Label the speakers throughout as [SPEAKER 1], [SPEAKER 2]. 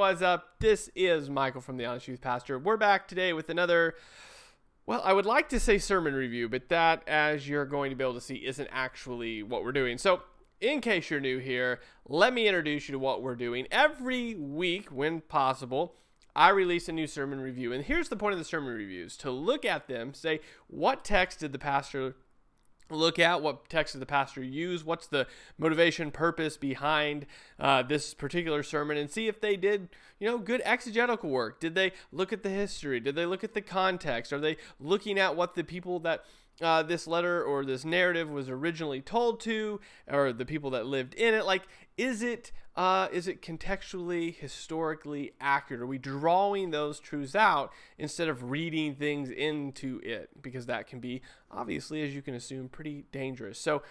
[SPEAKER 1] what's up? This is Michael from the Honest Youth Pastor. We're back today with another, well, I would like to say sermon review, but that, as you're going to be able to see, isn't actually what we're doing. So, in case you're new here, let me introduce you to what we're doing. Every week, when possible, I release a new sermon review. And here's the point of the sermon reviews to look at them, say, what text did the pastor look at what text did the pastor use what's the motivation purpose behind uh, this particular sermon and see if they did you know good exegetical work. Did they look at the history? Did they look at the context? Are they looking at what the people that uh, this letter or this narrative was originally told to, or the people that lived in it. Like, is it uh, is it contextually, historically accurate? Are we drawing those truths out instead of reading things into it? Because that can be obviously, as you can assume, pretty dangerous. So.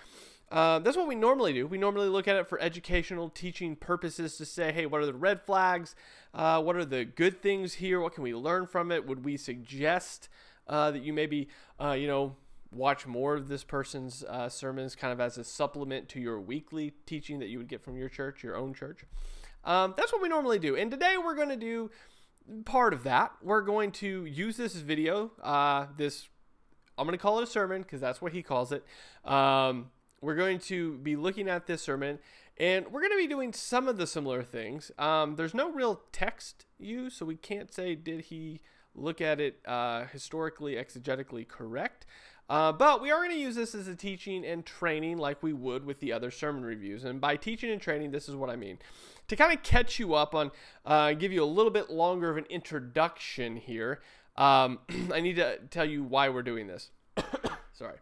[SPEAKER 1] Uh, that's what we normally do. We normally look at it for educational teaching purposes to say, hey, what are the red flags? Uh, what are the good things here? What can we learn from it? Would we suggest uh, that you maybe, uh, you know, watch more of this person's uh, sermons kind of as a supplement to your weekly teaching that you would get from your church, your own church. Um, that's what we normally do. And today we're going to do part of that. We're going to use this video, uh, this, I'm going to call it a sermon because that's what he calls it. Um, we're going to be looking at this sermon and we're going to be doing some of the similar things. Um, there's no real text used, so we can't say, did he look at it uh, historically, exegetically correct? Uh, but we are going to use this as a teaching and training like we would with the other sermon reviews. And by teaching and training, this is what I mean. To kind of catch you up on, uh, give you a little bit longer of an introduction here, um, I need to tell you why we're doing this. Sorry.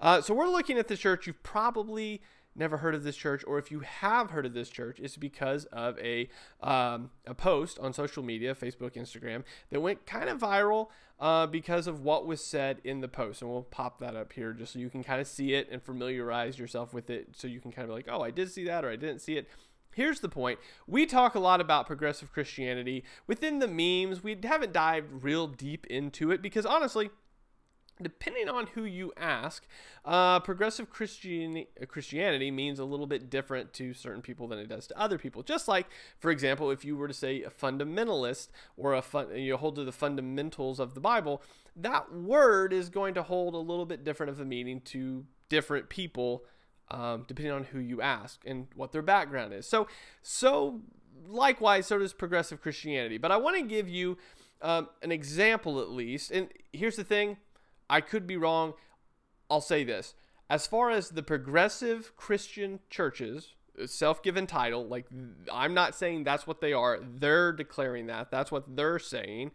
[SPEAKER 1] Uh, so we're looking at the church you've probably never heard of this church, or if you have heard of this church, it's because of a um, a post on social media, Facebook, Instagram, that went kind of viral uh, because of what was said in the post. And we'll pop that up here just so you can kind of see it and familiarize yourself with it, so you can kind of be like, oh, I did see that, or I didn't see it. Here's the point. We talk a lot about progressive Christianity within the memes. We haven't dived real deep into it because honestly, depending on who you ask, uh, progressive Christian Christianity means a little bit different to certain people than it does to other people. Just like, for example, if you were to say a fundamentalist or a fun, you hold to the fundamentals of the Bible, that word is going to hold a little bit different of a meaning to different people, um, depending on who you ask and what their background is. So, so likewise, so does progressive Christianity. But I want to give you um, an example at least. And here's the thing I could be wrong. I'll say this. As far as the progressive Christian churches, self given title, like I'm not saying that's what they are. They're declaring that. That's what they're saying.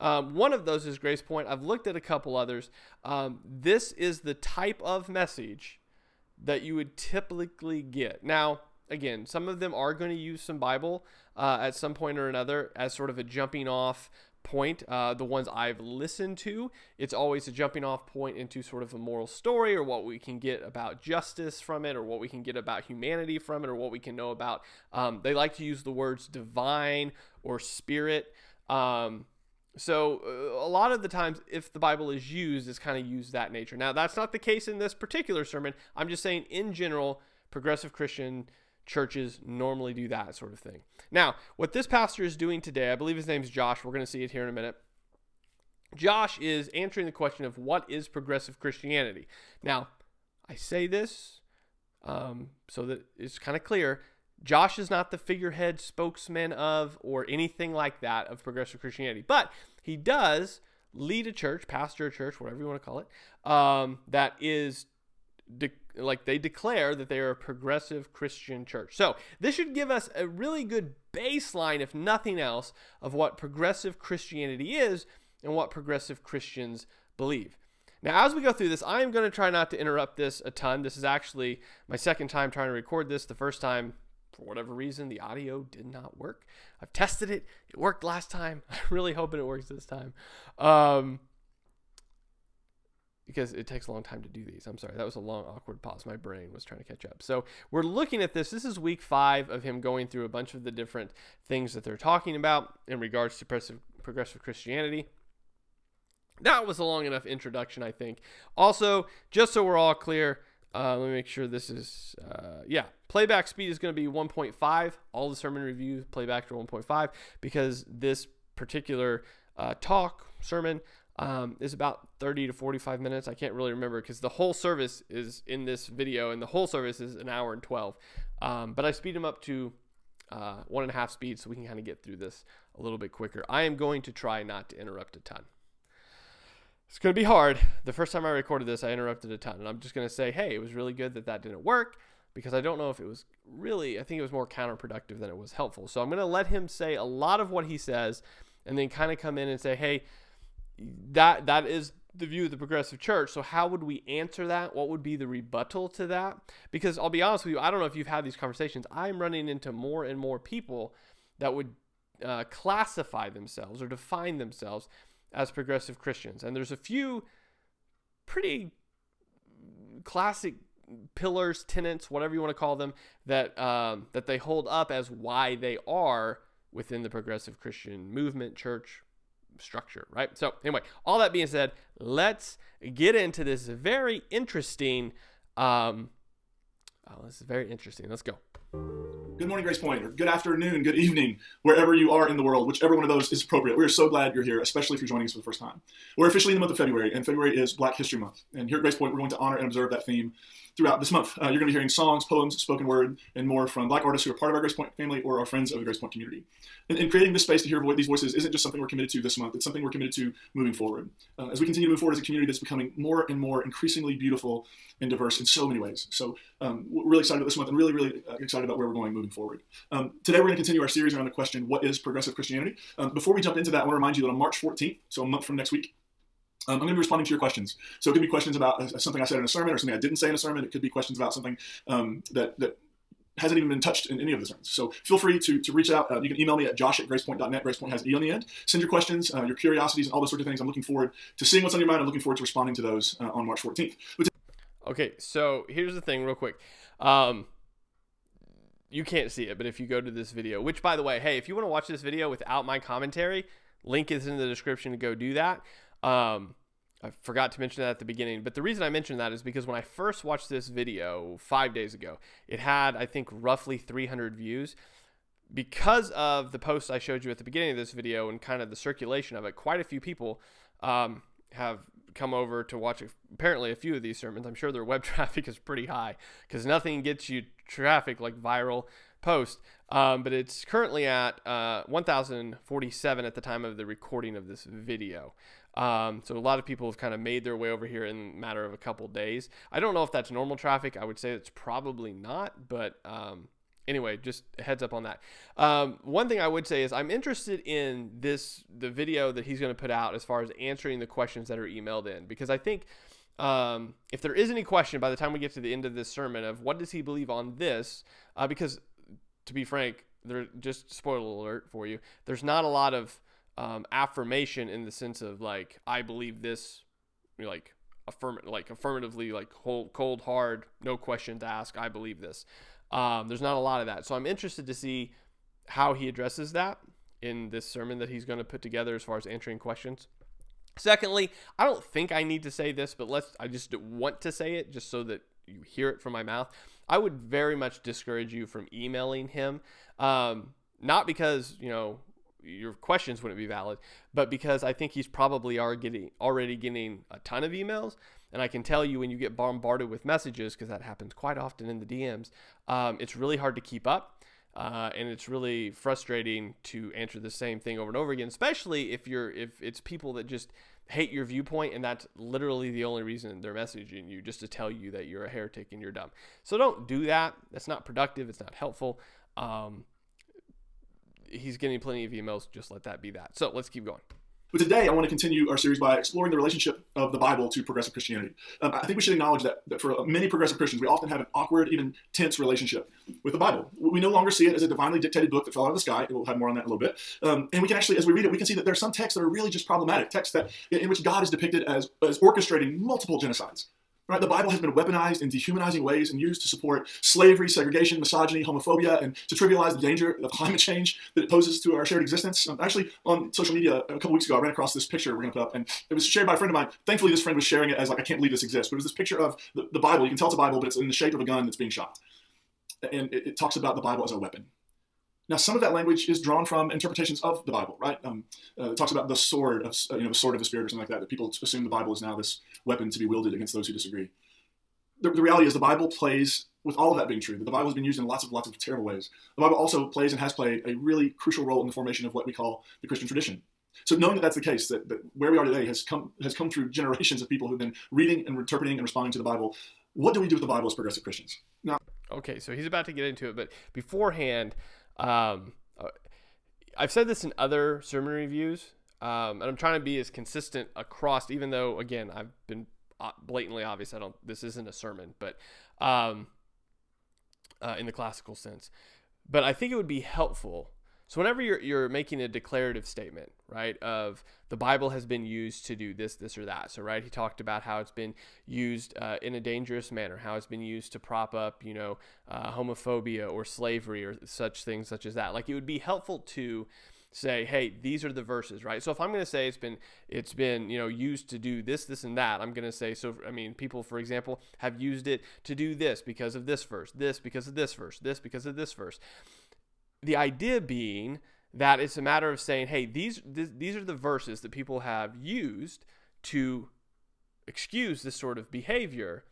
[SPEAKER 1] Um, one of those is GracePointe. I've looked at a couple others. Um, this is the type of message that you would typically get. Now, again, some of them are going to use some Bible uh, at some point or another as sort of a jumping off point. Uh, the ones I've listened to, it's always a jumping off point into sort of a moral story or what we can get about justice from it or what we can get about humanity from it or what we can know about. Um, they like to use the words divine or spirit. Um, so uh, a lot of the times, if the Bible is used, it's kind of used that nature. Now, that's not the case in this particular sermon. I'm just saying, in general, progressive Christian churches normally do that sort of thing. Now, what this pastor is doing today, I believe his name is Josh. We're going to see it here in a minute. Josh is answering the question of what is progressive Christianity. Now, I say this um, so that it's kind of clear. Josh is not the figurehead spokesman of or anything like that of progressive Christianity, but he does lead a church, pastor a church, whatever you want to call it, um, that is de- like they declare that they are a progressive Christian church. So this should give us a really good baseline, if nothing else, of what progressive Christianity is and what progressive Christians believe. Now, as we go through this, I am going to try not to interrupt this a ton. This is actually my second time trying to record this. The first time, for whatever reason, the audio did not work. I've tested it; it worked last time. I'm really hoping it works this time. Um, because it takes a long time to do these. I'm sorry, that was a long, awkward pause. My brain was trying to catch up. So we're looking at this. This is week five of him going through a bunch of the different things that they're talking about in regards to progressive Christianity. That was a long enough introduction, I think. Also, just so we're all clear, Uh, let me make sure this is, uh, yeah, playback speed is going to be 1.5. All the sermon reviews playback to 1.5 because this particular uh, talk, sermon, um, is about 30 to 45 minutes. I can't really remember because the whole service is in this video and the whole service is an hour and 12. Um, but I speed them up to uh, one and a half speed so we can kind of get through this a little bit quicker. I am going to try not to interrupt a ton. It's going to be hard. The first time I recorded this, I interrupted a ton. And I'm just going to say, hey, it was really good that that didn't work because I don't know if it was really, I think it was more counterproductive than it was helpful. So I'm going to let him say a lot of what he says and then kind of come in and say, hey, that that is the view of the progressive church. So how would we answer that? What would be the rebuttal to that? Because I'll be honest with you, I don't know if you've had these conversations. I'm running into more and more people that would uh, classify themselves or define themselves as progressive Christians. And there's a few pretty classic pillars, tenets, whatever you want to call them, that um, that they hold up as why they are within the progressive Christian movement, church, structure, right? So, anyway, all that being said, let's get into this very interesting. Um, oh, this is very interesting. Let's go.
[SPEAKER 2] Good morning, GracePointe, or good afternoon, good evening, wherever you are in the world, whichever one of those is appropriate. We are so glad you're here, especially if you're joining us for the first time. We're officially in the month of February, and February is Black History Month. And here at GracePointe, we're going to honor and observe that theme throughout this month. Uh, you're going to be hearing songs, poems, spoken word, and more from Black artists who are part of our GracePointe family or are friends of the GracePointe community. And, and creating this space to hear these voices isn't just something we're committed to this month, it's something we're committed to moving forward. Uh, as we continue to move forward as a community that's becoming more and more increasingly beautiful and diverse in so many ways. So um, we're really excited about this month and really, really uh, excited about where we're going moving forward. Um, today we're going to continue our series around the question, what is progressive Christianity? Um, before we jump into that, I want to remind you that on March 14th, so a month from next week, um, I'm going to be responding to your questions. So it could be questions about uh, something I said in a sermon or something I didn't say in a sermon. It could be questions about something um, that, that hasn't even been touched in any of the sermons. So feel free to, to reach out. Uh, you can email me at josh at gracepointe.net. Gracepoint has E on the end. Send your questions, uh, your curiosities, and all those sorts of things. I'm looking forward to seeing what's on your mind. I'm looking forward to responding to those uh, on March 14th. But
[SPEAKER 1] okay, so here's the thing, real quick. Um, you can't see it, but if you go to this video, which by the way, hey, if you want to watch this video without my commentary, link is in the description to go do that. Um, I forgot to mention that at the beginning, but the reason I mentioned that is because when I first watched this video five days ago, it had, I think, roughly 300 views. Because of the post I showed you at the beginning of this video and kind of the circulation of it, quite a few people um, have come over to watch apparently a few of these sermons. I'm sure their web traffic is pretty high because nothing gets you traffic like viral post. Um, but it's currently at uh, 1,047 at the time of the recording of this video. Um, so a lot of people have kind of made their way over here in a matter of a couple days. I don't know if that's normal traffic. I would say it's probably not, but um, anyway, just heads up on that. Um, one thing I would say is I'm interested in this the video that he's going to put out as far as answering the questions that are emailed in because I think um, if there is any question by the time we get to the end of this sermon of what does he believe on this, uh, because to be frank, there just spoiler alert for you, there's not a lot of um, affirmation in the sense of like I believe this, like affirm like affirmatively like cold cold hard no questions asked I believe this. Um, there's not a lot of that, so I'm interested to see how he addresses that in this sermon that he's going to put together as far as answering questions. Secondly, I don't think I need to say this, but let's I just want to say it just so that you hear it from my mouth. I would very much discourage you from emailing him. Um, not because, you know, your questions wouldn't be valid, but because I think he's probably are getting already getting a ton of emails. And I can tell you when you get bombarded with messages, because that happens quite often in the DMs, um, it's really hard to keep up. Uh, and it's really frustrating to answer the same thing over and over again, especially if you're if it's people that just hate your viewpoint and that's literally the only reason they're messaging you just to tell you that you're a heretic and you're dumb. So don't do that. That's not productive. It's not helpful. Um, he's getting plenty of emails. Just let that be that. So let's keep going.
[SPEAKER 2] But today, I want to continue our series by exploring the relationship of the Bible to progressive Christianity. Um, I think we should acknowledge that, that for many progressive Christians, we often have an awkward, even tense relationship with the Bible. We no longer see it as a divinely dictated book that fell out of the sky. We'll have more on that in a little bit. Um, and we can actually, as we read it, we can see that there are some texts that are really just problematic, texts that in which God is depicted as, as orchestrating multiple genocides Right? The Bible has been weaponized in dehumanizing ways and used to support slavery, segregation, misogyny, homophobia, and to trivialize the danger of climate change that it poses to our shared existence. Um, actually, on social media a couple weeks ago, I ran across this picture we're going to put up, and it was shared by a friend of mine. Thankfully, this friend was sharing it as like, I can't believe this exists. But it was this picture of the, the Bible. You can tell it's a Bible, but it's in the shape of a gun that's being shot. And it, it talks about the Bible as a weapon. Now, some of that language is drawn from interpretations of the Bible, right? Um, uh, it talks about the sword of, you know, the sword of the Spirit or something like that. That people assume the Bible is now this weapon to be wielded against those who disagree. The, the reality is, the Bible plays, with all of that being true, the Bible has been used in lots of lots of terrible ways. The Bible also plays and has played a really crucial role in the formation of what we call the Christian tradition. So knowing that that's the case, that, that where we are today has come has come through generations of people who've been reading and interpreting and responding to the Bible. What do we do with the Bible as progressive Christians? Now,
[SPEAKER 1] okay, so he's about to get into it, but beforehand. Um, I've said this in other sermon reviews, um, and I'm trying to be as consistent across. Even though, again, I've been uh, blatantly obvious. I don't. This isn't a sermon, but um, uh, in the classical sense. But I think it would be helpful so whenever you're you're making a declarative statement, right, of the Bible has been used to do this, this, or that. So right, he talked about how it's been used uh, in a dangerous manner, how it's been used to prop up, you know, uh, homophobia or slavery or such things such as that. Like it would be helpful to say, hey, these are the verses, right? So if I'm going to say it's been it's been you know used to do this, this, and that, I'm going to say so. I mean, people, for example, have used it to do this because of this verse, this because of this verse, this because of this verse the idea being that it's a matter of saying, hey, these these are the verses that people have used to excuse this sort of behavior,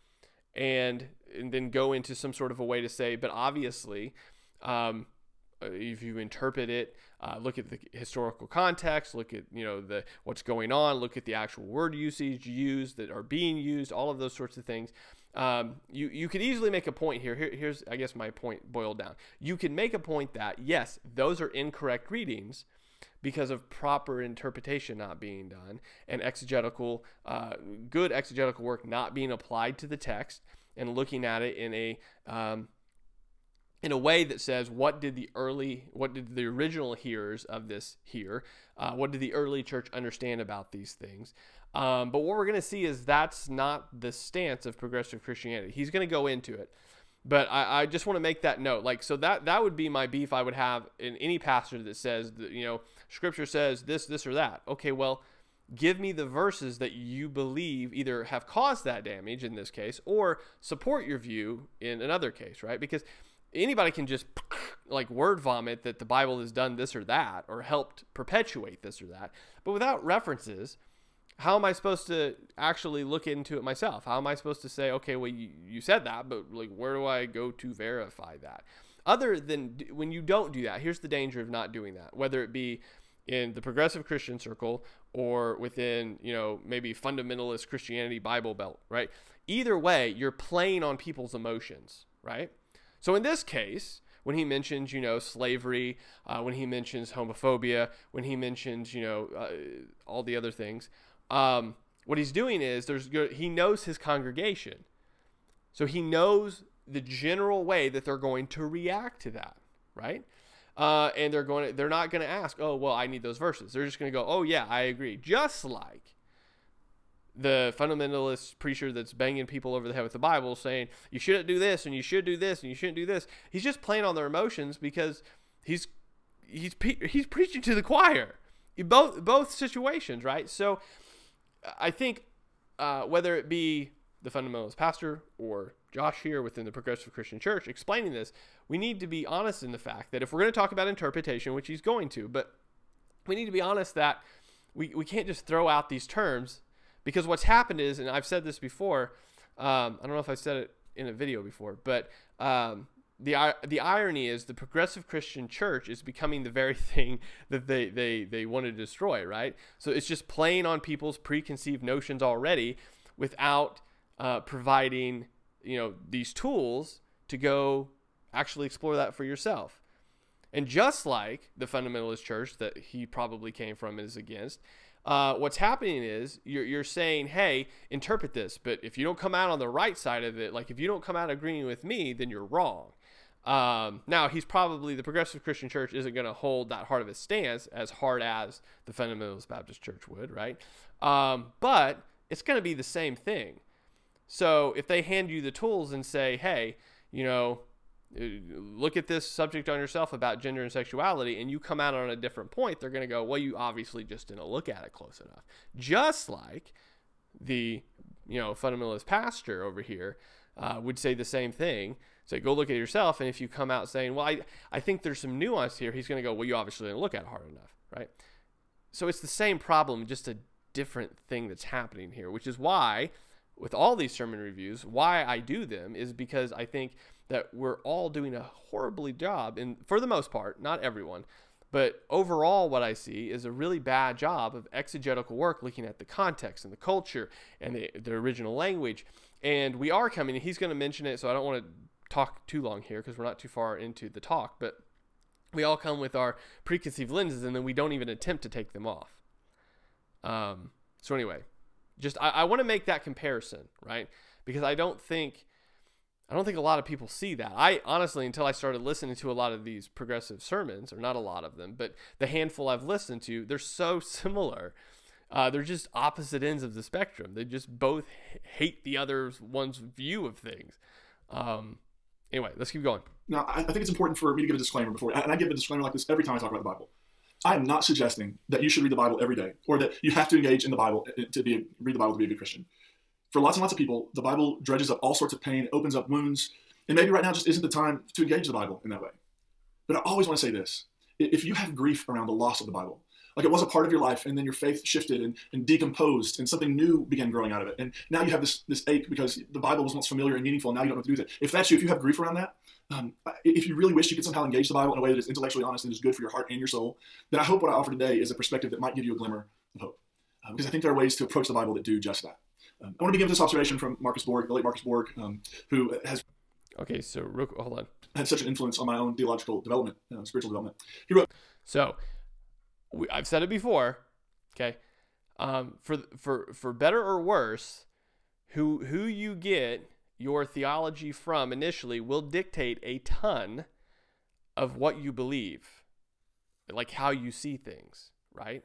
[SPEAKER 1] and and then go into some sort of a way to say, but obviously, um, if you interpret it, uh, look at the historical context, look at you know the what's going on, look at the actual word usage used that are being used, all of those sorts of things. Um, you you could easily make a point here. here. Here's I guess my point boiled down. You can make a point that yes, those are incorrect readings because of proper interpretation not being done and exegetical uh, good exegetical work not being applied to the text and looking at it in a um, in a way that says what did the early what did the original hearers of this hear? Uh, what did the early church understand about these things? Um, but what we're going to see is that's not the stance of progressive christianity. He's going to go into it. But I, I just want to make that note. Like so that that would be my beef i would have in any pastor that says that you know scripture says this this or that. Okay well give me the verses that you believe either have caused that damage in this case or support your view in another case right? Because anybody can just like word vomit that the Bible has done this or that or helped perpetuate this or that. But without references, how am I supposed to actually look into it myself? How am I supposed to say, okay, well, you, you said that, but like, where do I go to verify that? Other than when you don't do that, here's the danger of not doing that, whether it be in the progressive Christian circle or within, you know, maybe fundamentalist Christianity Bible belt, right? Either way, you're playing on people's emotions, right? So in this case, when he mentions, you know, slavery, uh, when he mentions homophobia, when he mentions, you know, uh, all the other things, um, what he's doing is there's he knows his congregation, so he knows the general way that they're going to react to that, right? Uh, and they're going to, they're not going to ask, oh well, I need those verses. They're just going to go, oh yeah, I agree. Just like the fundamentalist preacher that's banging people over the head with the Bible saying you shouldn't do this and you should do this and you shouldn't do this. He's just playing on their emotions because he's he's he's preaching to the choir. In both both situations, right? So I think uh, whether it be the fundamentalist pastor or Josh here within the Progressive Christian Church explaining this, we need to be honest in the fact that if we're going to talk about interpretation, which he's going to, but we need to be honest that we, we can't just throw out these terms because what's happened is, and I've said this before, um, I don't know if I said it in a video before, but um, the the irony is the progressive Christian church is becoming the very thing that they they they want to destroy, right? So it's just playing on people's preconceived notions already without uh, providing you know these tools to go actually explore that for yourself. And just like the fundamentalist church that he probably came from is against, uh, what's happening is you're, you're saying, hey, interpret this. But if you don't come out on the right side of it, like if you don't come out agreeing with me, then you're wrong. Um, now, he's probably, the Progressive Christian Church isn't going to hold that hard of a stance as hard as the Fundamentalist Baptist Church would, right? Um, but it's going to be the same thing. So if they hand you the tools and say, hey, you know, look at this subject on yourself about gender and sexuality, and you come out on a different point, they're going to go, well, you obviously just didn't look at it close enough. Just like the, you know, fundamentalist pastor over here uh, would say the same thing. Say, go look at yourself, and if you come out saying, well, I, I think there's some nuance here, he's going to go, well, you obviously didn't look at it hard enough, right? So it's the same problem, just a different thing that's happening here, which is why, with all these sermon reviews, why I do them is because I think that we're all doing a horribly job, and for the most part, not everyone, but overall, what I see is a really bad job of exegetical work looking at the context and the culture and the, the original language. And we are coming, he's going to mention it, so I don't want to talk too long here because we're not too far into the talk, but we all come with our preconceived lenses and then we don't even attempt to take them off. Um, so, anyway, just I, I want to make that comparison, right? Because I don't think I don't think a lot of people see that. I honestly, until I started listening to a lot of these progressive sermons, or not a lot of them, but the handful I've listened to, they're so similar. Uh, they're just opposite ends of the spectrum. They just both hate the other one's view of things. Um, anyway, let's keep going.
[SPEAKER 2] Now, I think it's important for me to give a disclaimer before, and I give a disclaimer like this every time I talk about the Bible. I am not suggesting that you should read the Bible every day, or that you have to engage in the Bible to be read the Bible to be a good Christian for lots and lots of people, the Bible dredges up all sorts of pain, opens up wounds, and maybe right now just isn't the time to engage the Bible in that way. But I always want to say this if you have grief around the loss of the Bible, like it was a part of your life, and then your faith shifted and, and decomposed, and something new began growing out of it, and now you have this this ache because the Bible was once familiar and meaningful, and now you don't know what to do with it. If that's you, if you have grief around that, um, if you really wish you could somehow engage the Bible in a way that is intellectually honest and is good for your heart and your soul, then I hope what I offer today is a perspective that might give you a glimmer of hope. Uh, because I think there are ways to approach the Bible that do just that. Um, I want to begin with this observation from Marcus Borg, the late Marcus Borg, um, who has.
[SPEAKER 1] Okay, so real, hold on.
[SPEAKER 2] Had such an influence on my own theological development, uh, spiritual development. He wrote.
[SPEAKER 1] So, we, I've said it before. Okay, um, for for for better or worse, who who you get your theology from initially will dictate a ton of what you believe, like how you see things, right?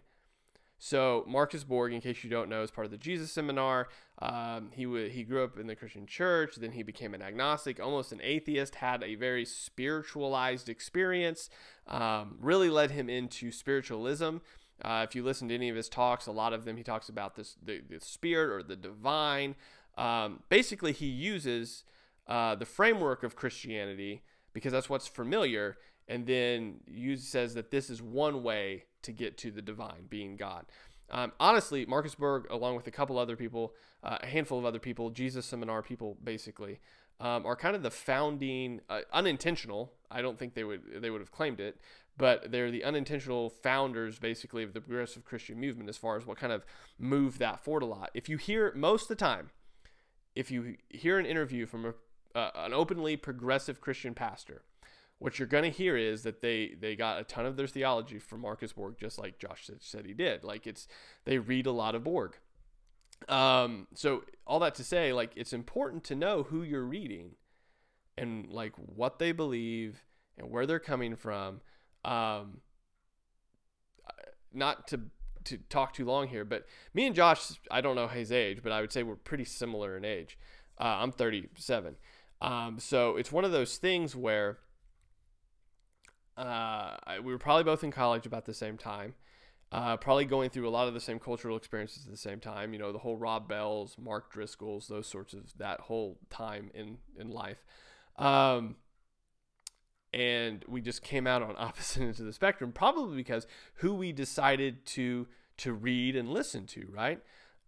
[SPEAKER 1] So Marcus Borg, in case you don't know, is part of the Jesus Seminar. Um, he w- he grew up in the Christian church. Then he became an agnostic, almost an atheist. Had a very spiritualized experience. Um, really led him into spiritualism. Uh, if you listen to any of his talks, a lot of them he talks about this the, the spirit or the divine. Um, basically, he uses uh, the framework of Christianity because that's what's familiar, and then use, says that this is one way to get to the divine, being God. Um, honestly, Marcus Borg, along with a couple other people, uh, a handful of other people, Jesus Seminar people, basically, um, are kind of the founding, uh, unintentional. I don't think they would they would have claimed it, but they're the unintentional founders, basically, of the progressive Christian movement as far as what kind of moved that forward a lot. If you hear most of the time, if you hear an interview from a, uh, an openly progressive Christian pastor, what you're going to hear is that they they got a ton of their theology from Marcus Borg, just like Josh said he did. Like it's they read a lot of Borg. Um, so all that to say, like it's important to know who you're reading, and like what they believe and where they're coming from. Um, not to to talk too long here, but me and Josh, I don't know his age, but I would say we're pretty similar in age. Uh, I'm 37. Um, so it's one of those things where uh, we were probably both in college about the same time. Uh, probably going through a lot of the same cultural experiences at the same time. You know, the whole Rob Bells, Mark Driscoll's, those sorts of that whole time in in life. Um, and we just came out on opposite ends of the spectrum, probably because who we decided to to read and listen to, right?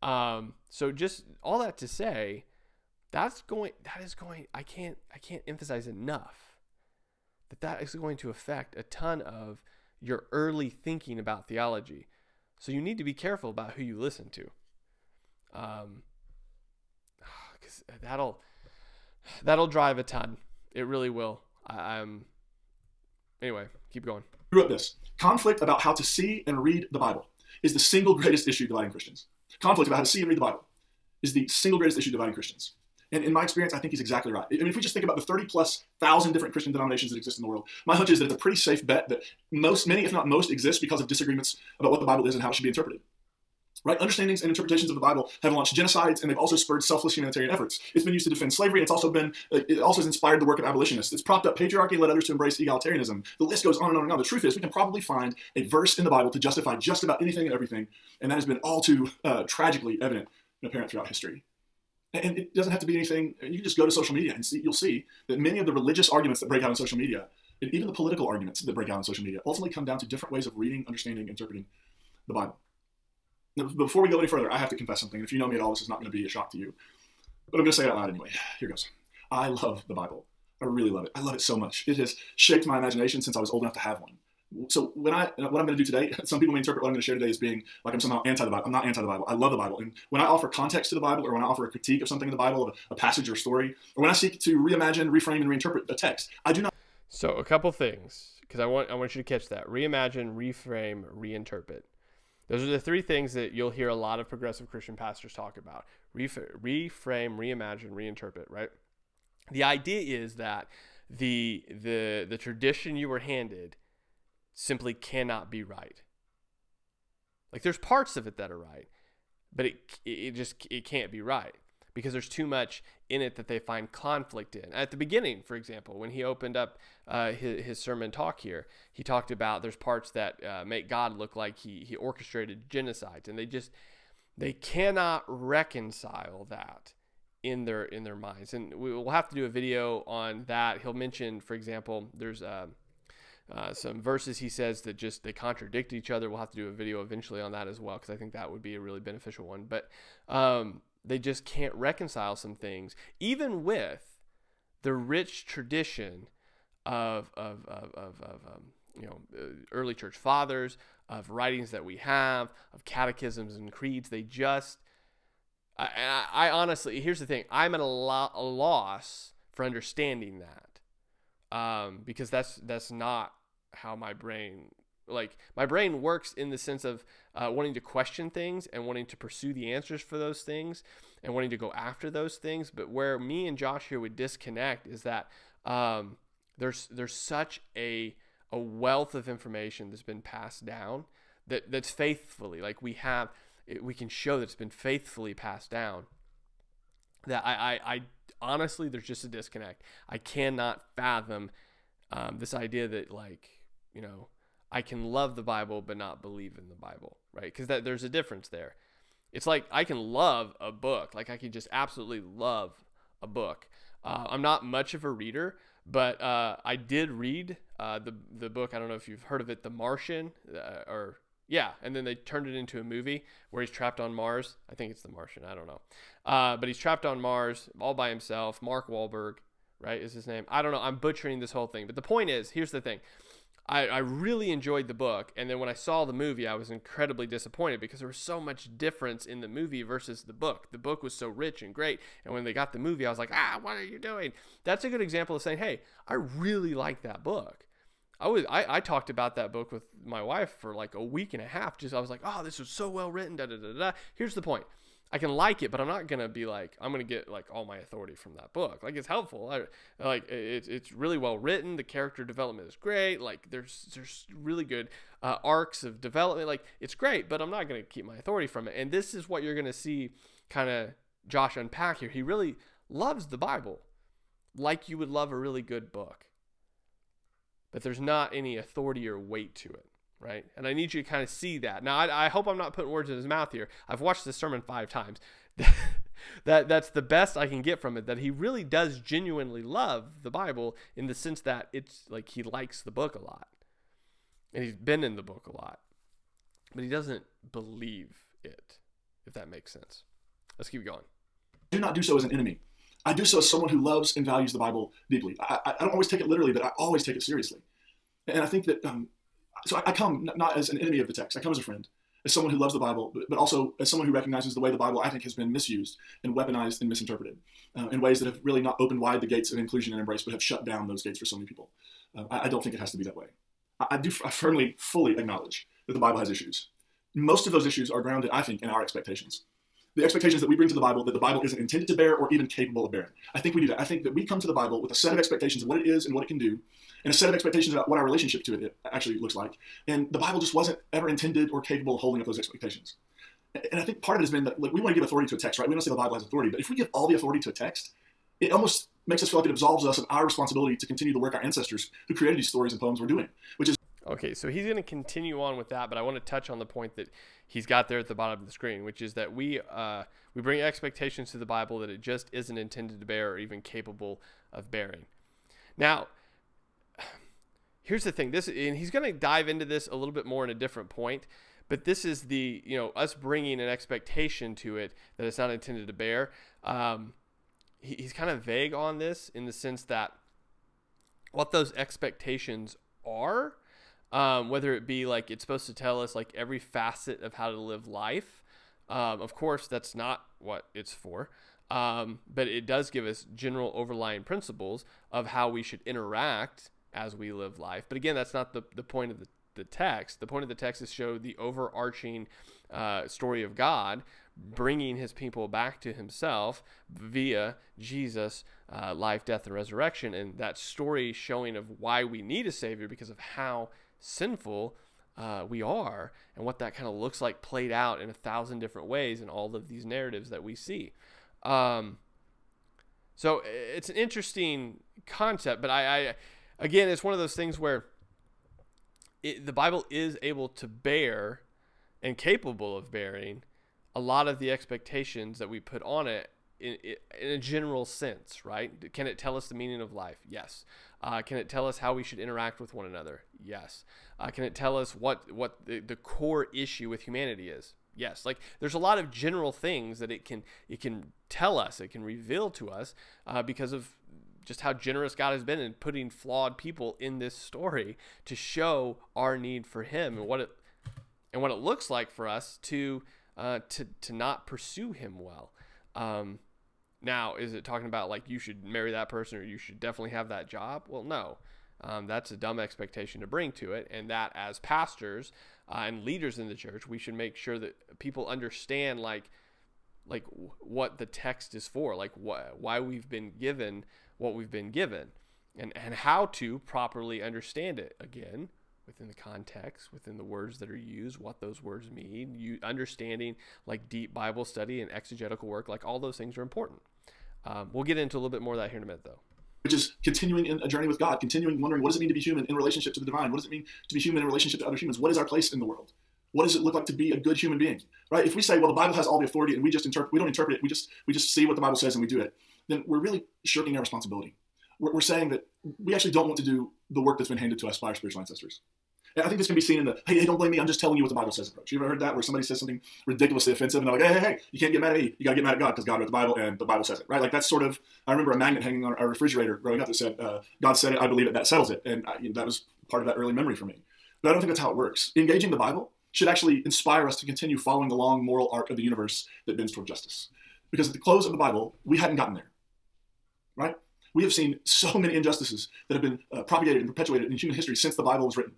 [SPEAKER 1] Um, so just all that to say, that's going that is going. I can't I can't emphasize enough that that is going to affect a ton of your early thinking about theology. So you need to be careful about who you listen to. Um, because that'll that'll drive a ton. It really will. I, I'm, anyway. Keep going.
[SPEAKER 2] He wrote this: conflict about how to see and read the Bible is the single greatest issue dividing Christians. Conflict about how to see and read the Bible is the single greatest issue dividing Christians. And in my experience, I think he's exactly right. I mean, if we just think about the 30 plus thousand different Christian denominations that exist in the world, my hunch is that it's a pretty safe bet that most, many, if not most, exist because of disagreements about what the Bible is and how it should be interpreted. right? Understandings and interpretations of the Bible have launched genocides, and they've also spurred selfless humanitarian efforts. It's been used to defend slavery. It's also been, uh, it also has inspired the work of abolitionists. It's propped up patriarchy and led others to embrace egalitarianism. The list goes on and on and on. The truth is, we can probably find a verse in the Bible to justify just about anything and everything, and that has been all too uh, tragically evident and apparent throughout history. And it doesn't have to be anything. You can just go to social media and see. You'll see that many of the religious arguments that break out on social media, and even the political arguments that break out on social media, ultimately come down to different ways of reading, understanding, interpreting the Bible. Now, before we go any further, I have to confess something. If you know me at all, this is not going to be a shock to you. But I'm going to say it out loud anyway. Here goes. I love the Bible. I really love it. I love it so much. It has shaped my imagination since I was old enough to have one. So when I what I'm going to do today, some people may interpret what I'm going to share today as being like I'm somehow anti the Bible. I'm not anti the Bible. I love the Bible. And when I offer context to the Bible, or when I offer a critique of something in the Bible, a, a passage or story, or when I seek to reimagine, reframe, and reinterpret a text, I do not.
[SPEAKER 1] So a couple things because I want I want you to catch that: reimagine, reframe, reinterpret. Those are the three things that you'll hear a lot of progressive Christian pastors talk about reframe, reimagine, reinterpret, right? The idea is that the, the, the tradition you were handed simply cannot be right. Like there's parts of it that are right, but it, it just it can't be right because there's too much in it that they find conflict in. At the beginning, for example, when he opened up uh, his, his, sermon talk here, he talked about there's parts that uh, make God look like he, he orchestrated genocides, and they just they cannot reconcile that in their in their minds. And we will have to do a video on that. He'll mention, for example, there's uh, uh, some verses he says that just they contradict each other. We'll have to do a video eventually on that as well because I think that would be a really beneficial one. But um, they just can't reconcile some things, even with the rich tradition of of of of, of um, you know uh, early church fathers, of writings that we have, of catechisms and creeds. They just I, I, honestly here's the thing. I'm at a, lo- a loss for understanding that um, because that's that's not how my brain like my brain works in the sense of uh, wanting to question things and wanting to pursue the answers for those things and wanting to go after those things. But where me and josh here would disconnect is that um, there's there's such a a wealth of information that's been passed down that that's faithfully like we have we can show that it's been faithfully passed down that I, I, I honestly there's just a disconnect i cannot fathom um, this idea that like you know I can love the Bible but not believe in the Bible, right? Because that there's a difference there. It's like I can love a book, like I can just absolutely love a book. Uh, I'm not much of a reader, but uh, I did read uh, the the book. I don't know if you've heard of it, The Martian, uh, or yeah, and then they turned it into a movie where he's trapped on Mars. I think it's The Martian. I don't know, uh, but he's trapped on Mars all by himself. Mark Wahlberg, right, is his name. I don't know. I'm butchering this whole thing, but the point is, here's the thing. I, I really enjoyed the book. And then when I saw the movie, I was incredibly disappointed because there was so much difference in the movie versus the book. The book was so rich and great. And when they got the movie, I was like, ah, what are you doing? That's a good example of saying, hey, I really like that book. I was I, I talked about that book with my wife for like a week and a half. Just I was like, oh, this was so well written. Da da da da. Here's the point. I can like it, but I'm not gonna be like I'm gonna get like all my authority from that book. Like it's helpful. I, like it's it's really well written. The character development is great. Like there's there's really good uh, arcs of development. Like it's great, but I'm not gonna keep my authority from it. And this is what you're gonna see, kind of Josh unpack here. He really loves the Bible, like you would love a really good book, but there's not any authority or weight to it right? And I need you to kind of see that. Now, I, I hope I'm not putting words in his mouth here. I've watched this sermon five times. that that's the best I can get from it. That he really does genuinely love the Bible in the sense that it's like he likes the book a lot, and he's been in the book a lot, but he doesn't believe it. If that makes sense. Let's keep going.
[SPEAKER 2] Do not do so as an enemy. I do so as someone who loves and values the Bible deeply. I, I don't always take it literally, but I always take it seriously. And I think that um, so I, come not as an enemy of the text. I come as a friend, as someone who loves the Bible, but also as someone who recognizes the way the Bible, I think, has been misused and weaponized and misinterpreted uh, in ways that have really not opened wide the gates of inclusion and embrace, but have shut down those gates for so many people. Uh, I, I, don't think it has to be that way. I, I do. I firmly, fully acknowledge that the Bible has issues. Most of those issues are grounded, I think, in our expectations the expectations that we bring to the Bible that the Bible isn't intended to bear or even capable of bearing. I think we do that. I think that we come to the Bible with a set of expectations of what it is and what it can do, and a set of expectations about what our relationship to it actually looks like. And the Bible just wasn't ever intended or capable of holding up those expectations. And I think part of it has been that like we want to give authority to a text, right? We don't say the Bible has authority, but if we give all the authority to a text, it almost makes us feel like it absolves us of our responsibility to continue the work our ancestors who created these stories and poems were doing, which is
[SPEAKER 1] Okay, so he's going to continue on with that, but I want to touch on the point that he's got there at the bottom of the screen, which is that we uh, we bring expectations to the Bible that it just isn't intended to bear or even capable of bearing. Now, here's the thing. This and he's going to dive into this a little bit more in a different point, but this is the you know us bringing an expectation to it that it's not intended to bear. Um, he, he's kind of vague on this in the sense that what those expectations are um, whether it be like it's supposed to tell us like every facet of how to live life. Um, of course, that's not what it's for, um, but it does give us general overlying principles of how we should interact as we live life. But again, that's not the, the point of the, the text. The point of the text is show the overarching uh, story of God bringing his people back to himself via Jesus' uh, life, death, and resurrection. And that story showing of why we need a Savior because of how sinful uh, we are and what that kind of looks like played out in a thousand different ways in all of these narratives that we see. Um, so it's an interesting concept, but I, I again, it's one of those things where it, the Bible is able to bear and capable of bearing a lot of the expectations that we put on it in, in a general sense, right? Can it tell us the meaning of life? Yes. Uh, can it tell us how we should interact with one another? Yes. Uh, can it tell us what what the, the core issue with humanity is? Yes. Like there's a lot of general things that it can it can tell us, it can reveal to us uh, because of just how generous God has been in putting flawed people in this story to show our need for Him and what it and what it looks like for us to uh, to to not pursue Him well. Um, now, is it talking about like you should marry that person or you should definitely have that job? Well, no. Um, that's a dumb expectation to bring to it. And that as pastors uh, and leaders in the church, we should make sure that people understand like like what the text is for, like wh- why we've been given what we've been given, and and how to properly understand it. Again, within the context, within the words that are used, what those words mean, you understanding like deep Bible study and exegetical work, like all those things are important. Um, we'll get into a little bit more of that here in a minute, though.
[SPEAKER 2] Which is continuing in a journey with God, continuing wondering what does it mean to be human in relationship to the divine? What does it mean to be human in relationship to other humans? What is our place in the world? What does it look like to be a good human being? Right? If we say, well, the Bible has all the authority and we just interpret, we don't interpret it, we just we just see what the Bible says and we do it, then we're really shirking our responsibility. We're, we're saying that we actually don't want to do the work that's been handed to us by our spiritual ancestors. I think this can be seen in the hey, hey, don't blame me. I'm just telling you what the Bible says approach. You ever heard that where somebody says something ridiculously offensive and they're like, hey, hey, hey, you can't get mad at me. You got to get mad at God because God wrote the Bible and the Bible says it, right? Like that's sort of. I remember a magnet hanging on our refrigerator growing up that said, uh, "God said it, I believe it, that settles it," and I, you know, that was part of that early memory for me. But I don't think that's how it works. Engaging the Bible should actually inspire us to continue following the long moral arc of the universe that bends toward justice. Because at the close of the Bible, we hadn't gotten there, right? We have seen so many injustices that have been uh, propagated and perpetuated in human history since the Bible was written.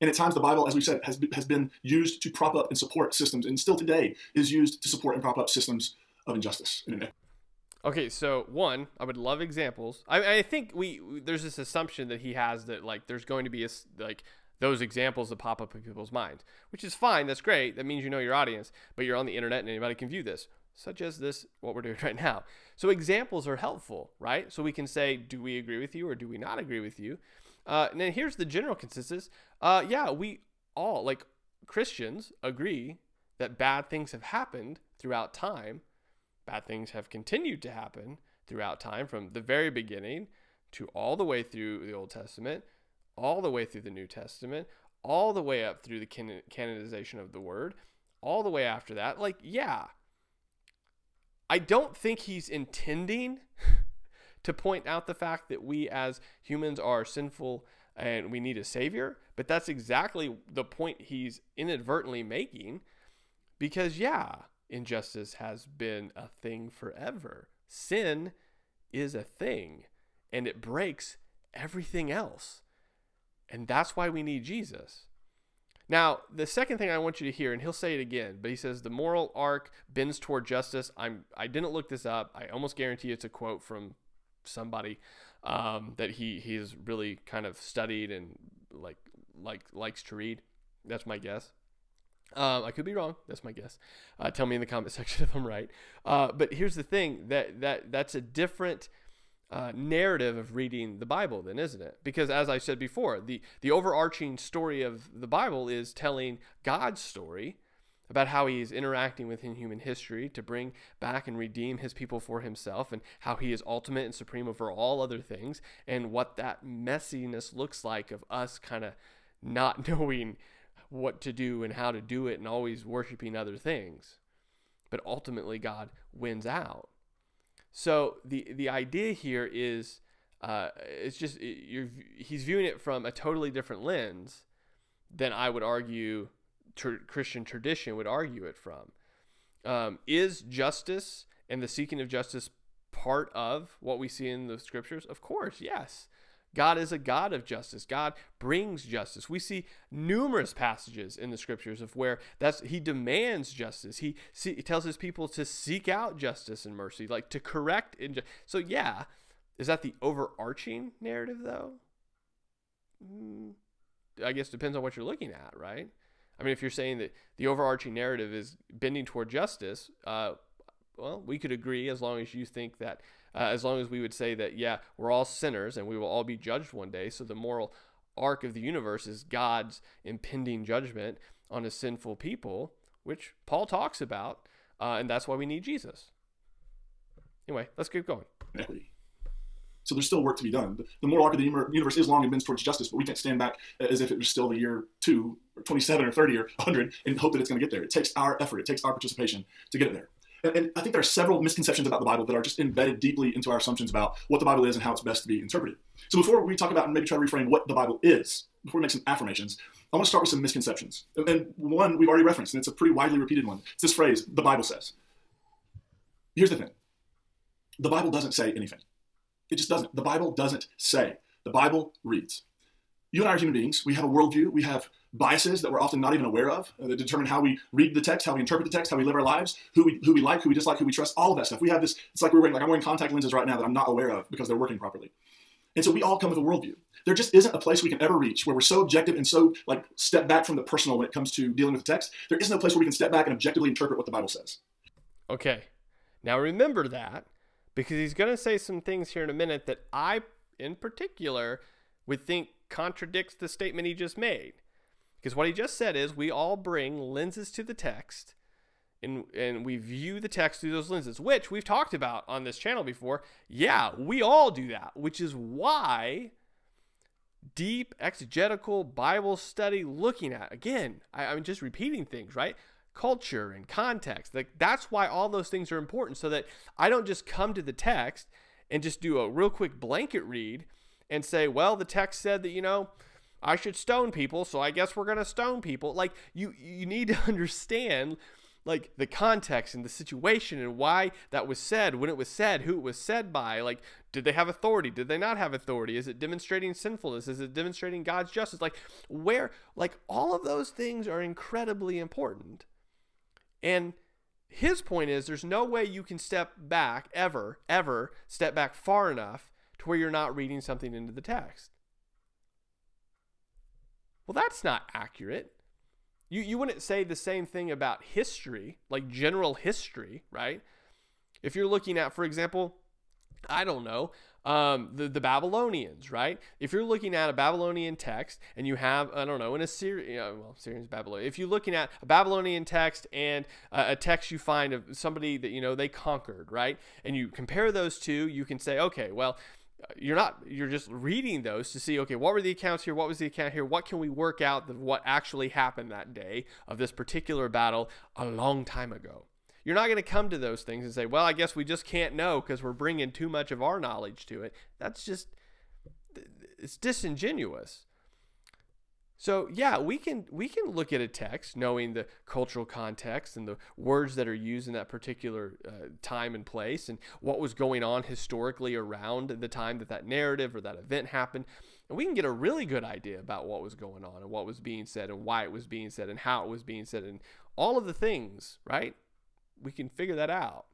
[SPEAKER 2] And at times, the Bible, as we said, has, has been used to prop up and support systems, and still today is used to support and prop up systems of injustice.
[SPEAKER 1] Okay, so one, I would love examples. I, I think we there's this assumption that he has that like there's going to be a, like those examples that pop up in people's minds, which is fine. That's great. That means you know your audience, but you're on the internet and anybody can view this, such as this what we're doing right now. So examples are helpful, right? So we can say, do we agree with you or do we not agree with you? Uh, and then here's the general consensus. Uh, yeah, we all, like Christians, agree that bad things have happened throughout time. Bad things have continued to happen throughout time from the very beginning to all the way through the Old Testament, all the way through the New Testament, all the way up through the can- canonization of the Word, all the way after that. Like, yeah. I don't think he's intending to point out the fact that we as humans are sinful and we need a savior. But that's exactly the point he's inadvertently making because, yeah, injustice has been a thing forever. Sin is a thing and it breaks everything else. And that's why we need Jesus. Now, the second thing I want you to hear, and he'll say it again, but he says the moral arc bends toward justice. I'm I didn't look this up. I almost guarantee it's a quote from somebody um, that he he's really kind of studied and like like likes to read. That's my guess. Um, I could be wrong. That's my guess. Uh, tell me in the comment section if I'm right. Uh, but here's the thing that that that's a different uh, narrative of reading the Bible, then, isn't it? Because as I said before, the the overarching story of the Bible is telling God's story about how he is interacting within human history to bring back and redeem his people for himself, and how he is ultimate and supreme over all other things, and what that messiness looks like of us kind of not knowing what to do and how to do it and always worshiping other things. But ultimately, God wins out. So the the idea here is uh, it's just you're he's viewing it from a totally different lens than I would argue tr- Christian tradition would argue it from. Um, is justice and the seeking of justice part of what we see in the scriptures? Of course, yes. God is a God of justice. God brings justice. We see numerous passages in the scriptures of where that's he demands justice. He, see, he tells his people to seek out justice and mercy, like to correct injustice. So yeah, is that the overarching narrative though? Mm, I guess depends on what you're looking at, right? I mean, if you're saying that the overarching narrative is bending toward justice, uh, well, we could agree as long as you think that uh, as long as we would say that, yeah, we're all sinners and we will all be judged one day. So the moral arc of the universe is God's impending judgment on a sinful people, which Paul talks about. Uh, and that's why we need Jesus. Anyway, let's keep going.
[SPEAKER 2] So there's still work to be done. The moral arc of the universe is long and bends towards justice, but we can't stand back as if it was still the year two, or 27, or 30, or 100 and hope that it's going to get there. It takes our effort, it takes our participation to get it there. And I think there are several misconceptions about the Bible that are just embedded deeply into our assumptions about what the Bible is and how it's best to be interpreted. So before we talk about and maybe try to reframe what the Bible is, before we make some affirmations, I want to start with some misconceptions. And one we've already referenced, and it's a pretty widely repeated one. It's this phrase, the Bible says. Here's the thing the Bible doesn't say anything. It just doesn't. The Bible doesn't say. The Bible reads. You and I are human beings. We have a worldview. We have biases that we're often not even aware of uh, that determine how we read the text, how we interpret the text, how we live our lives, who we, who we like, who we dislike, who we trust, all of that stuff. We have this, it's like we're wearing, like I'm wearing contact lenses right now that I'm not aware of because they're working properly. And so we all come with a worldview. There just isn't a place we can ever reach where we're so objective and so like step back from the personal when it comes to dealing with the text. There isn't a place where we can step back and objectively interpret what the Bible says.
[SPEAKER 1] Okay. Now remember that because he's going to say some things here in a minute that I, in particular, would think contradicts the statement he just made. Because what he just said is we all bring lenses to the text and, and we view the text through those lenses, which we've talked about on this channel before. Yeah, we all do that, which is why deep exegetical Bible study looking at, again, I, I'm just repeating things, right? Culture and context. Like that's why all those things are important so that I don't just come to the text and just do a real quick blanket read and say, well, the text said that, you know, I should stone people, so I guess we're gonna stone people. Like you you need to understand like the context and the situation and why that was said, when it was said, who it was said by. Like, did they have authority? Did they not have authority? Is it demonstrating sinfulness? Is it demonstrating God's justice? Like, where, like, all of those things are incredibly important. And his point is there's no way you can step back, ever, ever step back far enough to where you're not reading something into the text. Well, that's not accurate. You, you wouldn't say the same thing about history, like general history, right? If you're looking at, for example, I don't know, um, the, the Babylonians, right? If you're looking at a Babylonian text and you have, I don't know, in Assyrian, well, Syrian's Babylonian. If you're looking at a Babylonian text and a, a text you find of somebody that, you know, they conquered, right? And you compare those two, you can say, okay, well, you're not you're just reading those to see okay what were the accounts here what was the account here what can we work out of what actually happened that day of this particular battle a long time ago you're not going to come to those things and say well i guess we just can't know because we're bringing too much of our knowledge to it that's just it's disingenuous so yeah, we can we can look at a text knowing the cultural context and the words that are used in that particular uh, time and place and what was going on historically around the time that that narrative or that event happened. And we can get a really good idea about what was going on and what was being said and why it was being said and how it was being said and all of the things, right? We can figure that out.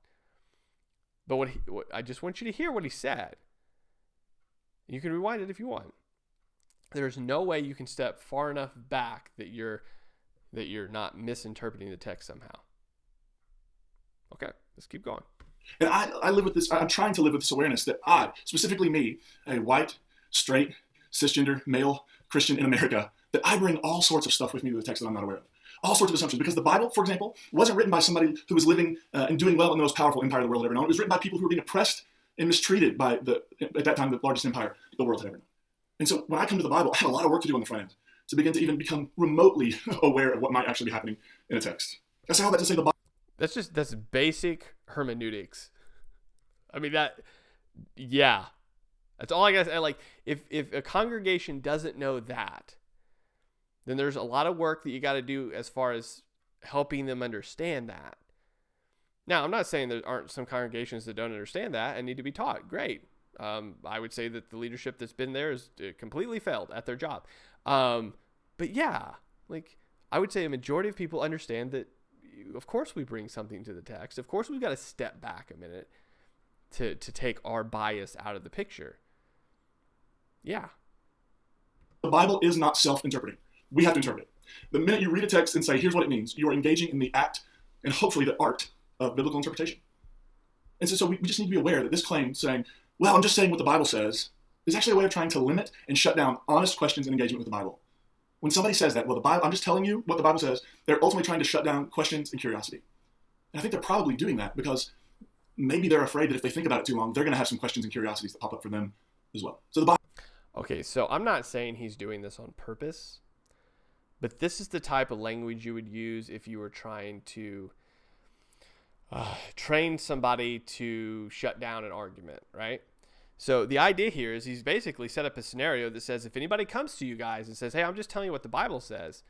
[SPEAKER 1] But what, he, what I just want you to hear what he said. You can rewind it if you want there's no way you can step far enough back that you're that you're not misinterpreting the text somehow. Okay, let's keep going.
[SPEAKER 2] And I, I live with this, I'm trying to live with this awareness that I, specifically me, a white, straight, cisgender, male Christian in America, that I bring all sorts of stuff with me to the text that I'm not aware of. All sorts of assumptions. Because the Bible, for example, wasn't written by somebody who was living uh, and doing well in the most powerful empire the world had ever known. It was written by people who were being oppressed and mistreated by the, at that time, the largest empire the world had ever known. And so when I come to the Bible, I have a lot of work to do on the front end to begin to even become remotely aware of what might actually be happening in a text. That's how that to say the Bible.
[SPEAKER 1] That's just that's basic hermeneutics. I mean that yeah. That's all I say. Like if if a congregation doesn't know that, then there's a lot of work that you gotta do as far as helping them understand that. Now, I'm not saying there aren't some congregations that don't understand that and need to be taught. Great. Um, I would say that the leadership that's been there is uh, completely failed at their job. Um, but yeah, like I would say a majority of people understand that. Of course, we bring something to the text. Of course, we've got to step back a minute to to take our bias out of the picture. Yeah.
[SPEAKER 2] The Bible is not self-interpreting. We have to interpret it. The minute you read a text and say, "Here's what it means," you are engaging in the act and hopefully the art of biblical interpretation. And so, so we, we just need to be aware that this claim saying, "Well, I'm just saying what the Bible says," is actually a way of trying to limit and shut down honest questions and engagement with the Bible. When somebody says that, well, the Bible, I'm just telling you what the Bible says, they're ultimately trying to shut down questions and curiosity. And I think they're probably doing that because maybe they're afraid that if they think about it too long, they're going to have some questions and curiosities that pop up for them as well. So the Bible.
[SPEAKER 1] Okay, so I'm not saying he's doing this on purpose, but this is the type of language you would use if you were trying to uh, train somebody to shut down an argument, right? So the idea here is he's basically set up a scenario that says if anybody comes to you guys and says, "Hey, I'm just telling you what the Bible says,"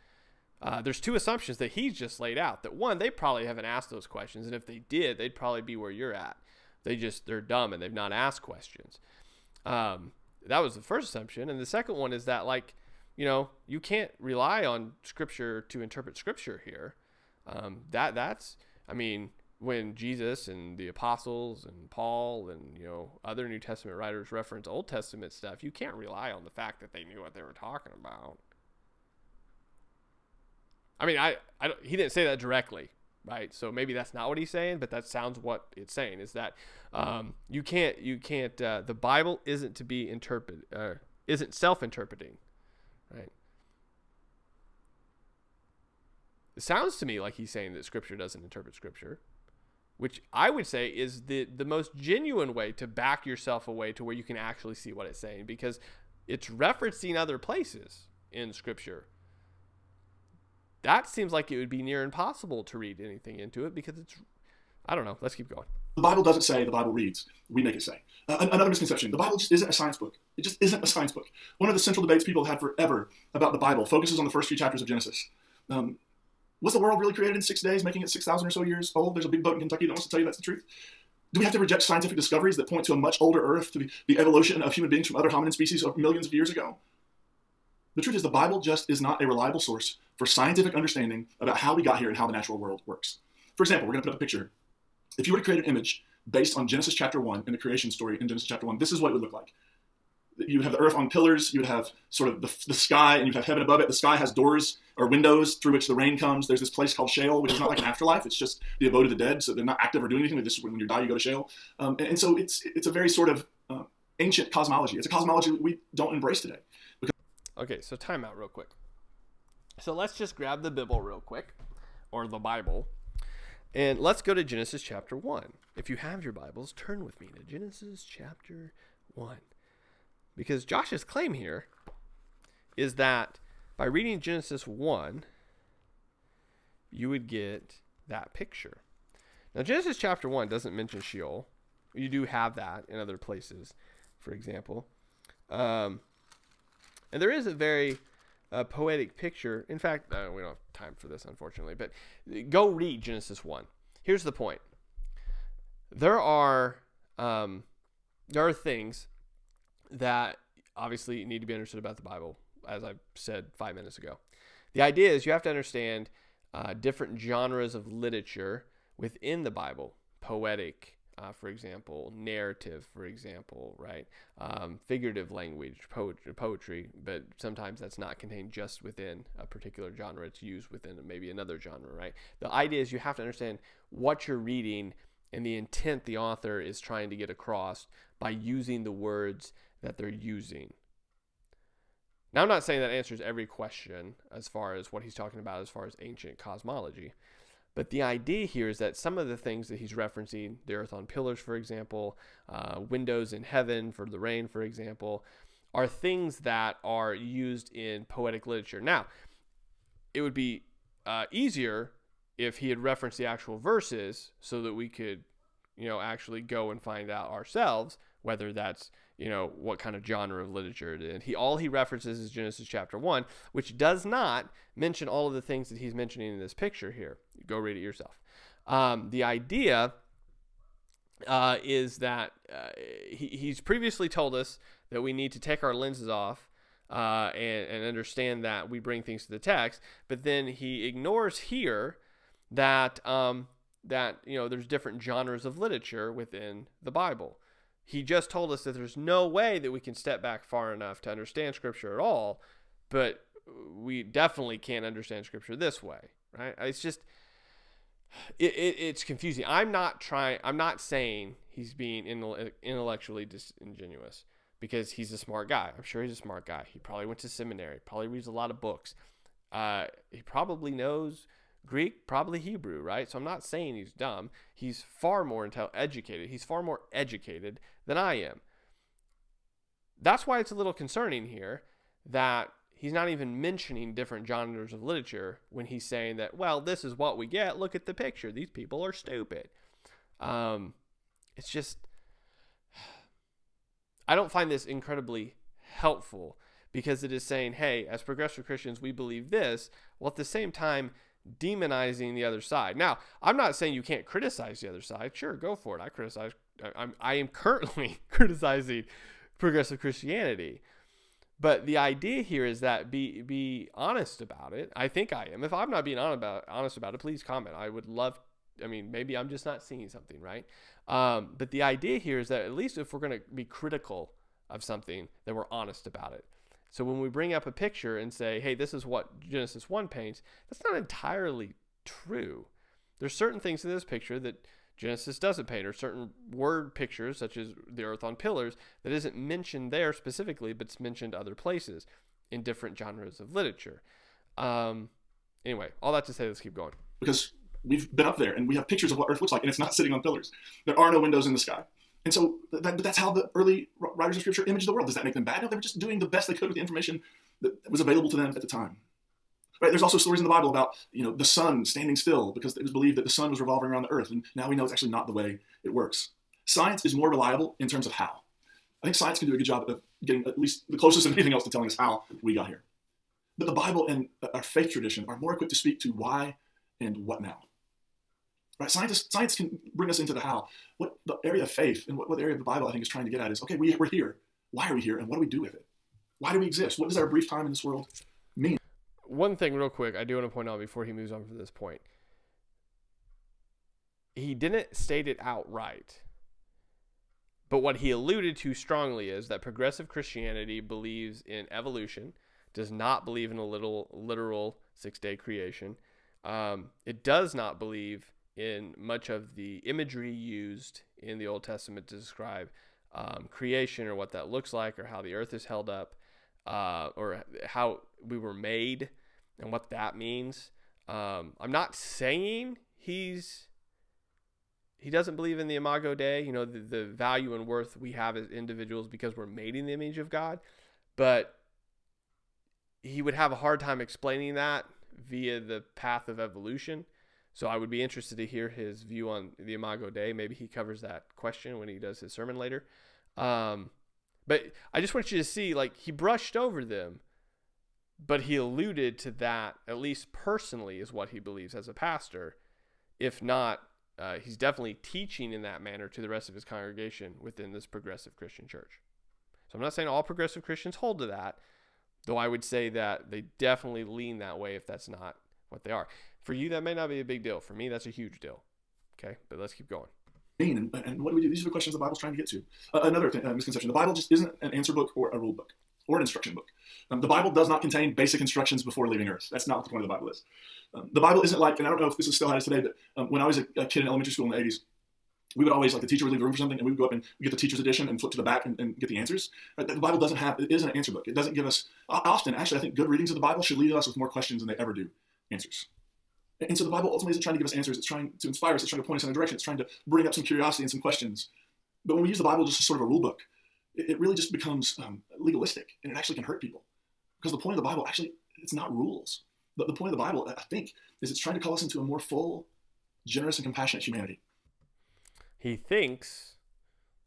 [SPEAKER 1] uh, there's two assumptions that he's just laid out. That one, they probably haven't asked those questions, and if they did, they'd probably be where you're at. They just they're dumb and they've not asked questions. Um, that was the first assumption, and the second one is that like you know you can't rely on Scripture to interpret Scripture here. Um, that that's I mean when Jesus and the apostles and Paul and you know other New Testament writers reference Old Testament stuff, you can't rely on the fact that they knew what they were talking about. I mean, I, I he didn't say that directly, right? So maybe that's not what he's saying, but that sounds what it's saying is that um, you can't you can't uh, the Bible isn't to be interpreted uh, isn't self-interpreting, right? It sounds to me like he's saying that Scripture doesn't interpret Scripture which I would say is the the most genuine way to back yourself away to where you can actually see what it's saying because it's referencing other places in scripture. That seems like it would be near impossible to read anything into it because it's I don't know. Let's keep going.
[SPEAKER 2] The Bible doesn't say, the Bible reads. We make it say. Uh, another misconception the Bible just isn't a science book. It just isn't a science book. One of the central debates people have had forever about the Bible focuses on the first few chapters of Genesis. Um, was the world really created in six days, making it 6,000 or so years old? There's a big boat in Kentucky that wants to tell you that's the truth. Do we have to reject scientific discoveries that point to a much older Earth, to the, the evolution of human beings from other hominin species of millions of years ago? The truth is, the Bible just is not a reliable source for scientific understanding about how we got here and how the natural world works. For example, we're going to put up a picture. If you were to create an image based on Genesis chapter 1 and the creation story in Genesis chapter 1, this is what it would look like you would have the earth on pillars, you would have sort of the, the sky, and you'd have heaven above it. The sky has doors or windows through which the rain comes. There's this place called Sheol, which is not like an afterlife. It's just the abode of the dead. So they're not active or doing anything. They just when you die, you go to Sheol. Um, and, and, so it's it's a very sort of uh, ancient cosmology. It's a cosmology we don't embrace today.
[SPEAKER 1] Because- okay, so time out real quick. So let's just grab the Bible real quick, or the Bible, and let's go to Genesis chapter one. If you have your Bibles, turn with me to Genesis chapter one. Because Josh's claim here is that by reading Genesis 1, you would get that picture. Now, Genesis chapter 1 doesn't mention Sheol. You do have that in other places, for example. Um, and there is a very uh, poetic picture. In fact, uh, we don't have time for this, unfortunately, but go read Genesis 1. Here's the point there are, um, there are things that obviously need to be understood about the Bible, as I said five minutes ago. The idea is you have to understand uh, different genres of literature within the Bible poetic, uh, for example, narrative, for example, right? Um, figurative language, poetry, poetry, but sometimes that's not contained just within a particular genre. It's used within maybe another genre, right? The idea is you have to understand what you're reading and the intent the author is trying to get across by using the words that they're using. Now, I'm not saying that answers every question as far as what he's talking about as far as ancient cosmology. But the idea here is that some of the things that he's referencing, the earth on pillars, for example, uh, windows in heaven for the rain, for example, are things that are used in poetic literature. Now, it would be uh, easier if he had referenced the actual verses so that we could, you know, actually go and find out ourselves whether that's you know what kind of genre of literature it is. He all he references is Genesis chapter one, which does not mention all of the things that he's mentioning in this picture here. Go read it yourself. Um, the idea uh, is that uh, he, he's previously told us that we need to take our lenses off uh, and, and understand that we bring things to the text, but then he ignores here that um, that you know there's different genres of literature within the Bible. He just told us that there's no way that we can step back far enough to understand Scripture at all, but we definitely can't understand Scripture this way, right? It's just it, it, it's confusing. I'm not trying. I'm not saying he's being intellectually disingenuous because he's a smart guy. I'm sure he's a smart guy. He probably went to seminary. Probably reads a lot of books. Uh, he probably knows Greek, probably Hebrew, right? So I'm not saying he's dumb. He's far more intel- educated. He's far more educated than I am. That's why it's a little concerning here that he's not even mentioning different genres of literature when he's saying that, well, this is what we get. Look at the picture. These people are stupid. Um, it's just, I don't find this incredibly helpful because it is saying, hey, as progressive Christians, we believe this, while at the same time, demonizing the other side. Now, I'm not saying you can't criticize the other side. Sure, go for it. I criticize. I'm I am currently criticizing progressive Christianity. But the idea here is that be be honest about it. I think I am. If I'm not being honest about honest about it, please comment. I would love. I mean, maybe I'm just not seeing something right. Um, but the idea here is that at least if we're going to be critical of something, then we're honest about it. So when we bring up a picture and say, hey, this is what Genesis 1 paints, that's not entirely true. There's certain things in this picture that Genesis doesn't paint, or certain word pictures, such as the earth on pillars, that isn't mentioned there specifically, but it's mentioned other places in different genres of literature. Um, anyway, all that to say, let's keep going.
[SPEAKER 2] Because we've been up there and we have pictures of what Earth looks like, and it's not sitting on pillars. There are no windows in the sky. And so that, but that's how the early writers of scripture imaged the world. Does that make them bad? No, they were just doing the best they could with the information that was available to them at the time. Right? There's also stories in the Bible about you know the sun standing still because it was believed that the sun was revolving around the earth, and now we know it's actually not the way it works. Science is more reliable in terms of how. I think science can do a good job of getting at least the closest of anything else to telling us how we got here. But the Bible and uh, our faith tradition are more equipped to speak to why and what now. Right? Science, science can bring us into the how. What the area of faith and what, what area of the Bible I think is trying to get at is okay, we, we're here. Why are we here? And what do we do with it? Why do we exist? What does our brief time in this world mean?
[SPEAKER 1] One thing, real quick, I do want to point out before he moves on from this point. He didn't state it outright. But what he alluded to strongly is that progressive Christianity believes in evolution, does not believe in a little literal six day creation. Um, it does not believe in much of the imagery used in the Old Testament to describe um, creation or what that looks like or how the earth is held up uh, or how we were made and what that means. Um, I'm not saying he's he doesn't believe in the imago dei, you know, the, the value and worth we have as individuals because we're made in the image of God, but he would have a hard time explaining that via the path of evolution. So I would be interested to hear his view on the Imago Dei. Maybe he covers that question when he does his sermon later. Um, but I just want you to see, like, he brushed over them, but he alluded to that, at least personally, is what he believes as a pastor. If not, uh, he's definitely teaching in that manner to the rest of his congregation within this progressive Christian church. So I'm not saying all progressive Christians hold to that, though I would say that they definitely lean that way if that's not what they are. For you, that may not be a big deal. For me, that's a huge deal. Okay, but let's keep going.
[SPEAKER 2] And, and what do we do? These are the questions the Bible's trying to get to. Uh, another thing, uh, misconception: the Bible just isn't an answer book or a rule book or an instruction book. Um, the Bible does not contain basic instructions before leaving Earth. That's not what the point of the Bible is. Um, the Bible isn't like, and I don't know if this is still how it is today, but um, when I was a, a, kid in elementary school in the 80s, we would always, like the teacher would leave the room for something, and we would go up and get the teacher's edition and flip to the back and, and get the answers. Right? The Bible doesn't have, it isn't an answer book. It doesn't give us, often, actually, I think good readings of the Bible should leave us with more questions than they ever do answers. And so the Bible ultimately isn't trying to give us answers. It's trying to inspire us. It's trying to point us in a direction. It's trying to bring up some curiosity and some questions. But when we use the Bible just as sort of a rule book, it, really just becomes um, legalistic, and it actually can hurt people. Because the point of the Bible actually, it's not rules. The, the point of the Bible, I think, is it's trying to call us into a more full, generous, and compassionate humanity.
[SPEAKER 1] He thinks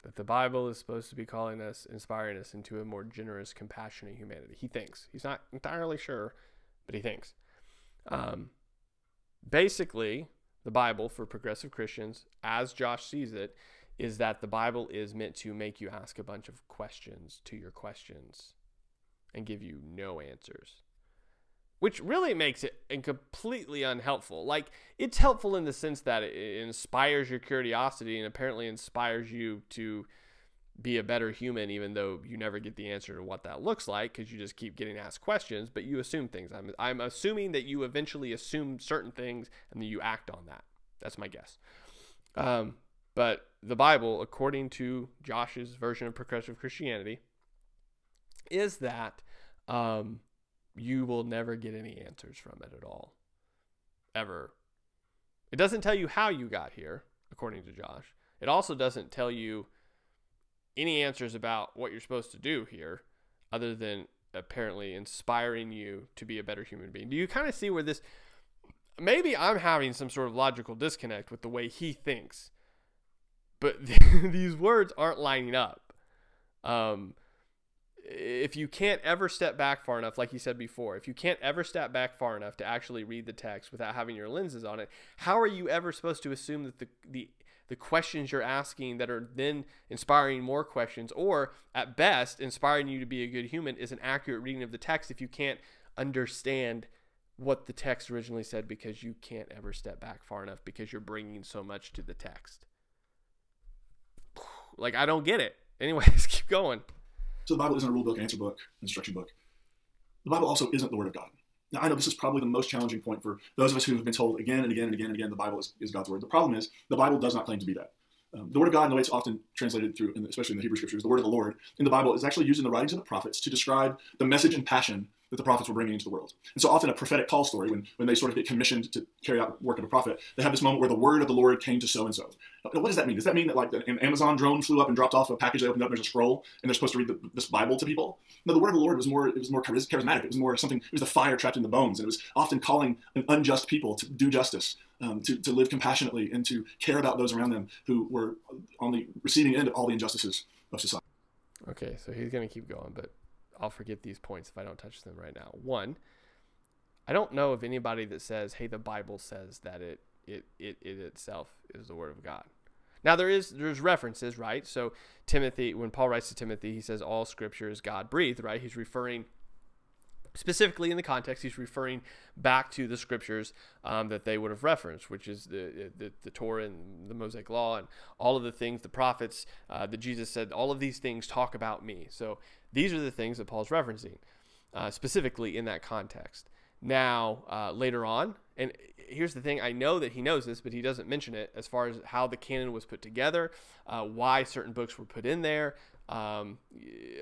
[SPEAKER 1] that the Bible is supposed to be calling us, inspiring us into a more generous, compassionate humanity. He thinks. He's not entirely sure, but he thinks. Um, basically, the Bible for progressive Christians, as Josh sees it, is that the Bible is meant to make you ask a bunch of questions to your questions and give you no answers. Which really makes it completely unhelpful. Like, it's helpful in the sense that it inspires your curiosity and apparently inspires you to be a better human, even though you never get the answer to what that looks like because you just keep getting asked questions, but you assume things. I'm, I'm assuming that you eventually assume certain things and then you act on that. That's my guess. Um, but the Bible, according to Josh's version of progressive Christianity, is that um, you will never get any answers from it at all. Ever. It doesn't tell you how you got here, according to Josh. It also doesn't tell you any answers about what you're supposed to do here, other than apparently inspiring you to be a better human being. Do you kind of see where this maybe I'm having some sort of logical disconnect with the way he thinks, but these words aren't lining up. Um, if you can't ever step back far enough, like he said before, if you can't ever step back far enough to actually read the text without having your lenses on it, how are you ever supposed to assume that the the the questions you're asking that are then inspiring more questions, or at best inspiring you to be a good human, is an accurate reading of the text if you can't understand what the text originally said because you can't ever step back far enough because you're bringing so much to the text. Like I don't get it. Anyways, keep going.
[SPEAKER 2] So the Bible isn't a rule book, answer book, instruction book. The Bible also isn't the Word of God. Now, I know this is probably the most challenging point for those of us who have been told again and again and again and again the Bible is, is God's Word. The problem is the Bible does not claim to be that. Um, the Word of God, in the way it's often translated through, especially in the Hebrew Scriptures, the Word of the Lord in the Bible is actually used in the writings of the prophets to describe the message and passion that the prophets were bringing into the world. And so often a prophetic call story, when, when they sort of get commissioned to carry out work of a prophet, they have this moment where the word of the Lord came to so-and-so. What does that mean? Does that mean that like an Amazon drone flew up and dropped off a package they opened up there's a scroll and they're supposed to read the, this Bible to people? No, the word of the Lord was more, it was more charismatic. It was more something, it was the fire trapped in the bones. And it was often calling an unjust people to do justice, um, to, to live compassionately and to care about those around them who were on the receiving end of all the injustices of society.
[SPEAKER 1] Okay, so he's going to keep going, but I'll forget these points if I don't touch them right now. One, I don't know of anybody that says, "Hey, the Bible says that it it it, it itself is the word of God." Now there is there's references, right? So Timothy, when Paul writes to Timothy, he says all Scripture is God breathed, right? He's referring specifically in the context, he's referring back to the scriptures um, that they would have referenced, which is the, the, the Torah and the Mosaic Law and all of the things, the prophets uh, that Jesus said, all of these things talk about me. So these are the things that Paul's referencing uh, specifically in that context. Now, uh, later on, and here's the thing I know that he knows this, but he doesn't mention it as far as how the canon was put together, uh, why certain books were put in there, um,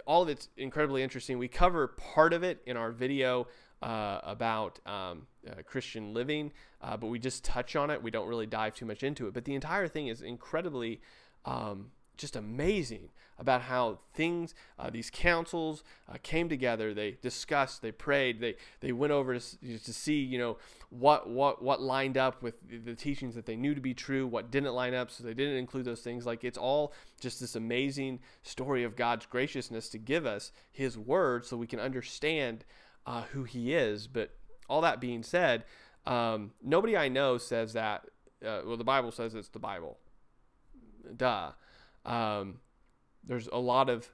[SPEAKER 1] all of it's incredibly interesting. We cover part of it in our video uh, about um, uh, Christian living, uh, but we just touch on it. We don't really dive too much into it. But the entire thing is incredibly um, just amazing about how things, uh, these councils uh, came together. They discussed, they prayed, they they went over to, to see, you know, what what what lined up with the teachings that they knew to be true, what didn't line up, so they didn't include those things. Like it's all just this amazing story of God's graciousness to give us His word, so we can understand uh, who He is. But all that being said, um, nobody I know says that. Uh, well, the Bible says it's the Bible. Duh. Um, there's a lot of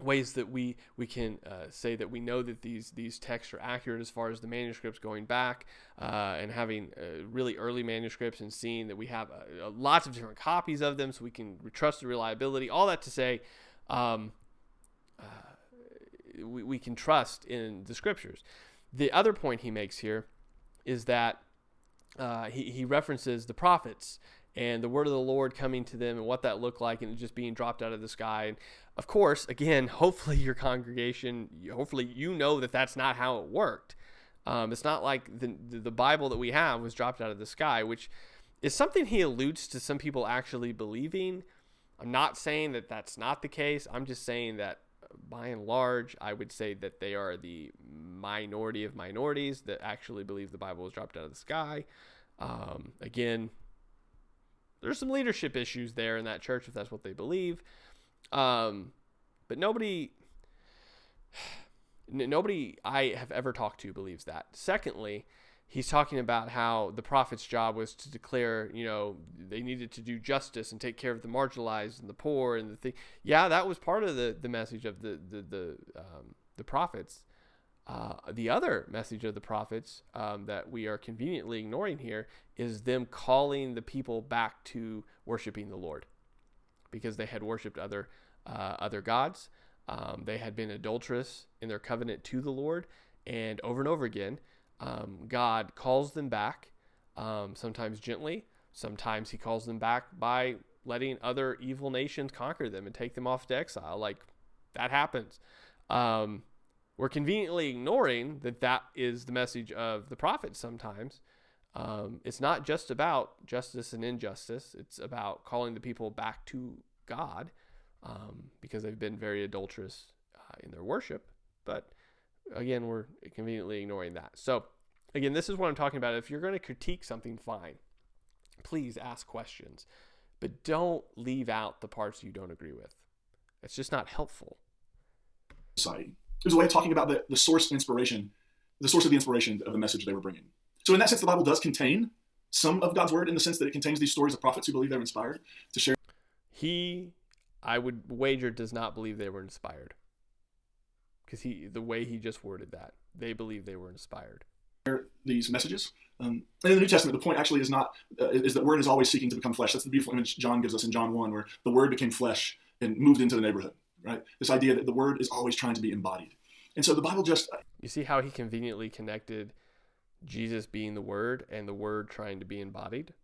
[SPEAKER 1] ways that we we can uh, say that we know that these these texts are accurate as far as the manuscripts going back uh, and having uh, really early manuscripts and seeing that we have uh, lots of different copies of them so we can trust the reliability. All that to say um, uh, we, we can trust in the scriptures. The other point he makes here is that uh, he, he references the prophets and the word of the Lord coming to them and what that looked like and just being dropped out of the sky. And of course, again, hopefully your congregation, hopefully you know that that's not how it worked. Um, it's not like the, the Bible that we have was dropped out of the sky, which is something he alludes to some people actually believing. I'm not saying that that's not the case. I'm just saying that by and large, I would say that they are the minority of minorities that actually believe the Bible was dropped out of the sky. Um, again, there's some leadership issues there in that church if that's what they believe. Um, but nobody, nobody I have ever talked to believes that. Secondly, he's talking about how the prophet's job was to declare, you know, they needed to do justice and take care of the marginalized and the poor and the thing. Yeah, that was part of the the message of the the the um, the prophets. Uh, the other message of the prophets um, that we are conveniently ignoring here is them calling the people back to worshiping the Lord because they had worshipped other uh, other gods. Um, they had been adulterous in their covenant to the Lord, and over and over again, um, God calls them back. Um, sometimes gently, sometimes He calls them back by letting other evil nations conquer them and take them off to exile. Like that happens. We're conveniently ignoring that that is the message of the prophet sometimes. Um, it's not just about justice and injustice, it's about calling the people back to God um, because they've been very adulterous uh, in their worship. But again, we're conveniently ignoring that. So, again, this is what I'm talking about. If you're going to critique something, fine. Please ask questions, but don't leave out the parts you don't agree with. It's just not helpful.
[SPEAKER 2] It was a way of talking about the, the source of inspiration, the source of the inspiration of the message they were bringing. So in that sense, the Bible does contain some of God's word in the sense that it contains these stories of prophets who believe they're inspired to share.
[SPEAKER 1] He, I would wager, does not believe they were inspired because he, the way he just worded that, they believe they were inspired.
[SPEAKER 2] These messages. Um, and in the New Testament, the point actually is not uh, is that word is always seeking to become flesh. That's the beautiful image John gives us in John one, where the word became flesh and moved into the neighborhood right? This idea that the word is always trying to be embodied. And so the Bible just.
[SPEAKER 1] You see how he conveniently connected Jesus being the word and the word trying to be embodied?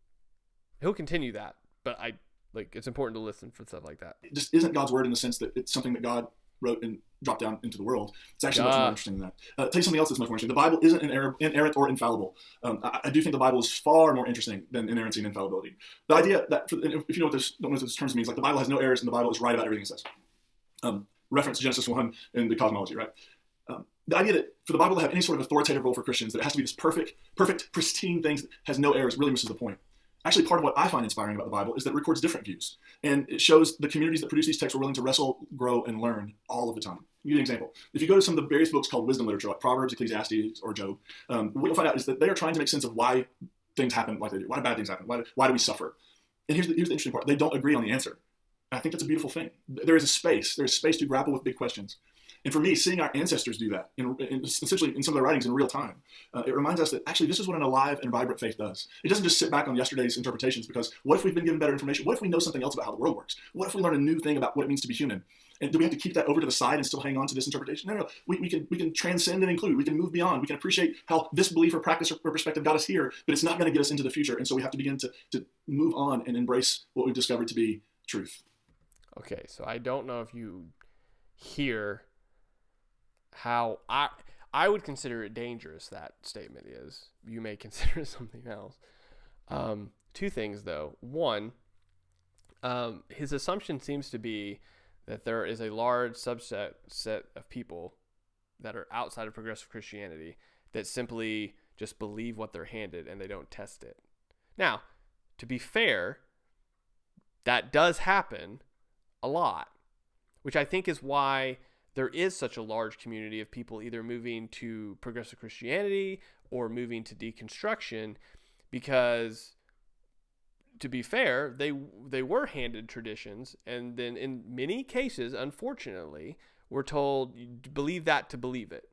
[SPEAKER 1] He'll continue that, but I like it's important to listen for stuff like that.
[SPEAKER 2] It just isn't God's word in the sense that it's something that God wrote and dropped down into the world. It's actually much more interesting than that. Uh, tell you something else that's much more interesting. The Bible isn't inerrant or infallible. Um, I, I, do think the Bible is far more interesting than inerrancy and infallibility. The idea that, for, if you know what this, don't know what this terms means, like the Bible has no errors and the Bible is right about everything it says um, reference Genesis 1 in the cosmology, right? Um, the idea that for the Bible to have any sort of authoritative role for Christians, that it has to be this perfect, perfect, pristine thing that has no errors, really misses the point. Actually, part of what I find inspiring about the Bible is that it records different views. And it shows the communities that produce these texts were willing to wrestle, grow, and learn all of the time. I'll give you an example. If you go to some of the various books called wisdom literature, like Proverbs, Ecclesiastes, or Job, um, what you'll find out is that they are trying to make sense of why things happen like they do. Why do bad things happen? Why do, why do we suffer? And here's the, here's the interesting part. They don't agree on the answer. I think that's a beautiful thing. There is a space. There's space to grapple with big questions. And for me, seeing our ancestors do that, in, in, essentially in some of their writings in real time, uh, it reminds us that actually this is what an alive and vibrant faith does. It doesn't just sit back on yesterday's interpretations because what if we've been given better information? What if we know something else about how the world works? What if we learn a new thing about what it means to be human? And do we have to keep that over to the side and still hang on to this interpretation? No, no, no. We, we, can, we can transcend and include. We can move beyond. We can appreciate how this belief or practice or perspective got us here, but it's not going to get us into the future. And so we have to begin to, to move on and embrace what we've discovered to be truth.
[SPEAKER 1] Okay, so I don't know if you hear how I I would consider it dangerous that statement is. You may consider something else. Um, two things though. One, um, his assumption seems to be that there is a large subset set of people that are outside of progressive Christianity that simply just believe what they're handed and they don't test it. Now, to be fair, that does happen a lot, which I think is why there is such a large community of people either moving to progressive Christianity or moving to deconstruction because to be fair, they they were handed traditions, and then in many cases, unfortunately, were told believe that to believe it.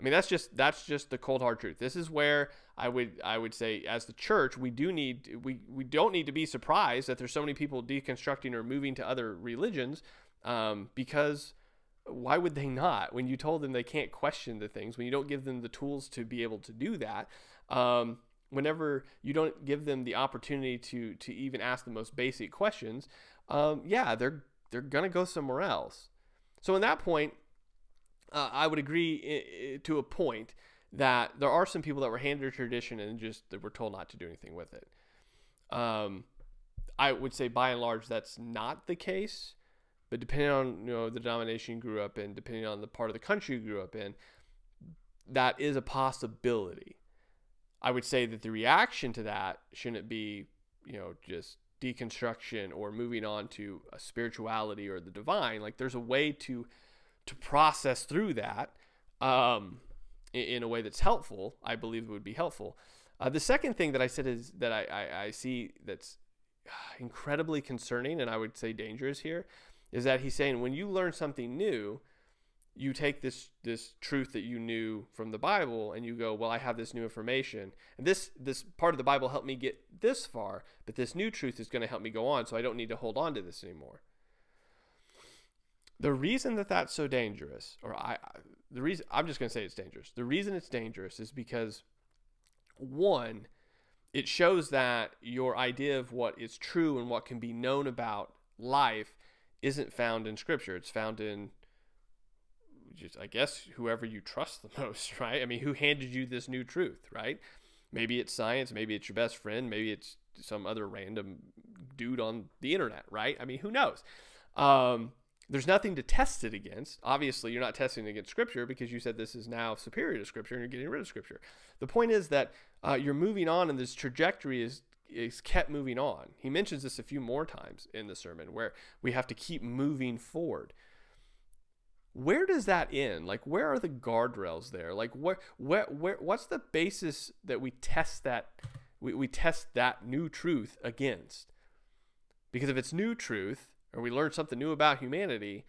[SPEAKER 1] I mean, that's just that's just the cold hard truth. This is where I would I would say, as the church, we do need we we don't need to be surprised that there's so many people deconstructing or moving to other religions, um, because why would they not? When you told them they can't question the things, when you don't give them the tools to be able to do that, um, whenever you don't give them the opportunity to to even ask the most basic questions, um, yeah, they're they're gonna go somewhere else. So in that point, uh, I would agree to a point that there are some people that were handed a tradition and just that were told not to do anything with it. Um, I would say by and large that's not the case, but depending on you know the denomination you grew up in, depending on the part of the country you grew up in, that is a possibility. I would say that the reaction to that shouldn't be you know just deconstruction or moving on to a spirituality or the divine. Like there's a way to to process through that um, in, a way that's helpful. I believe it would be helpful. Uh, the second thing that I said is that I, I, I see that's incredibly concerning and I would say dangerous here is that he's saying when you learn something new, you take this this truth that you knew from the Bible and you go, well, I have this new information, and this this part of the Bible helped me get this far, but this new truth is going to help me go on, so I don't need to hold on to this anymore. The reason that that's so dangerous, or I, the reason I'm just going to say it's dangerous. The reason it's dangerous is because one, it shows that your idea of what is true and what can be known about life isn't found in Scripture. It's found in just I guess whoever you trust the most, right? I mean, who handed you this new truth, right? Maybe it's science, maybe it's your best friend, maybe it's some other random dude on the internet, right? I mean, who knows? Um, there's nothing to test it against. Obviously, you're not testing it against Scripture because you said this is now superior to Scripture and you're getting rid of Scripture. The point is that uh, you're moving on, and this trajectory is is kept moving on. He mentions this a few more times in the sermon where we have to keep moving forward where does that end? Like, where are the guardrails there? Like, where, where, where, what's the basis that we test that, we, we test that new truth against? Because if it's new truth, or we learn something new about humanity,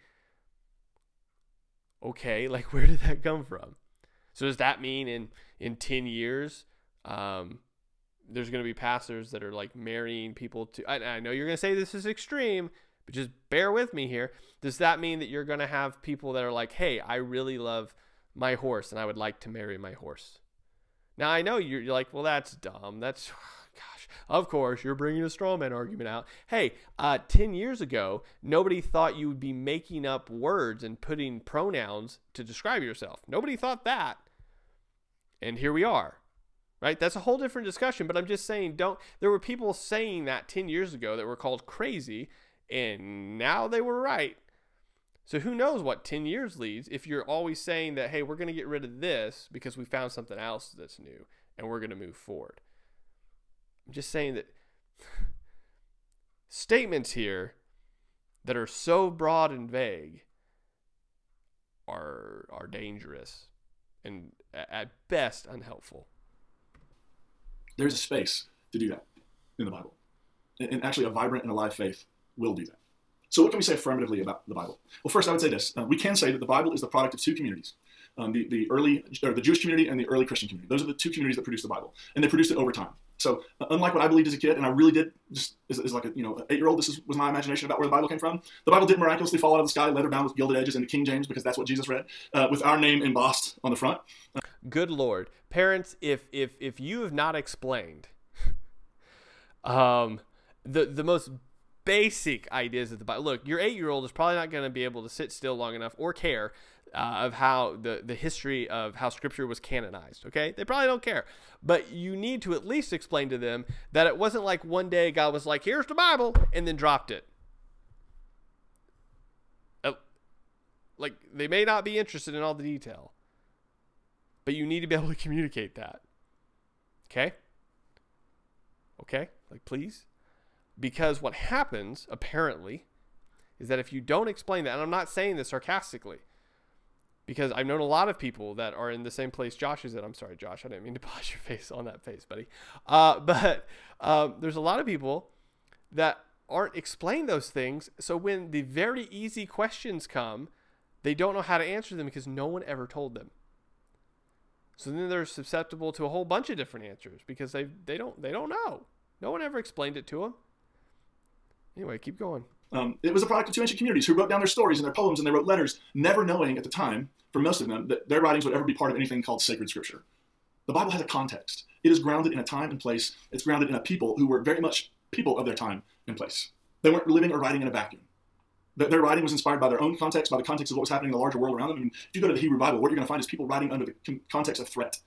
[SPEAKER 1] okay, like, where did that come from? So does that mean in, in 10 years, um, there's going to be pastors that are like marrying people to, I, I know you're going to say this is extreme, but just bear with me here. Does that mean that you're going to have people that are like, hey, I really love my horse and I would like to marry my horse? Now, I know you're, you're like, well, that's dumb. That's, of course, you're bringing a straw man argument out. Hey, uh, 10 years ago, nobody thought you would be making up words and putting pronouns to describe yourself. Nobody thought that. And here we are right? That's a whole different discussion, but I'm just saying don't there were people saying that 10 years ago that were called crazy and now they were right. So who knows what 10 years leads if you're always saying that, hey, we're going to get rid of this because we found something else that's new and we're going to move forward. I'm just saying that statements here that are so broad and vague are are dangerous and at best unhelpful.
[SPEAKER 2] There's a space to do that in the Bible. And actually a vibrant and alive faith will do that. So, what can we say affirmatively about the Bible? Well, first, I would say this: uh, we can say that the Bible is the product of two communities. Um, the, the early or the Jewish community and the early Christian community. Those are the two communities that produced the Bible, and they produced it over time. So, uh, unlike what I believed as a kid, and I really did just as like a you know eight year old, this is, was my imagination about where the Bible came from. The Bible did miraculously fall out of the sky, leather bound with gilded edges, into King James because that's what Jesus read, uh, with our name embossed on the front.
[SPEAKER 1] Good Lord, parents, if if if you have not explained, um, the the most basic ideas of the Bible. Look, your eight year old is probably not going to be able to sit still long enough or care uh, of how the, the history of how scripture was canonized. Okay. They probably don't care. But you need to at least explain to them that it wasn't like one day God was like, here's the Bible, and then dropped it. Uh, like, they may not be interested in all the detail, but you need to be able to communicate that. Okay? Okay? Like, please? Because what happens, apparently, is that if you don't explain that, and I'm not saying this sarcastically, because I've known a lot of people that are in the same place Josh is in. I'm sorry, Josh, I didn't mean to pause your face on that face, buddy. Uh, but um, there's a lot of people that aren't explained those things. So when the very easy questions come, they don't know how to answer them because no one ever told them. So then they're susceptible to a whole bunch of different answers because they they don't they don't know. No one ever explained it to them. Anyway, keep going.
[SPEAKER 2] Um, it was a product of two ancient communities who wrote down their stories and their poems and they wrote letters, never knowing at the time, for most of them, that their writings would ever be part of anything called sacred scripture. The Bible has a context. It is grounded in a time and place. It's grounded in a people who were very much people of their time and place. They weren't living or writing in a vacuum. Their writing was inspired by their own context, by the context of what was happening in the larger world around them. Mean, if you go to the Hebrew Bible, what you're going to find is people writing under the context of threat.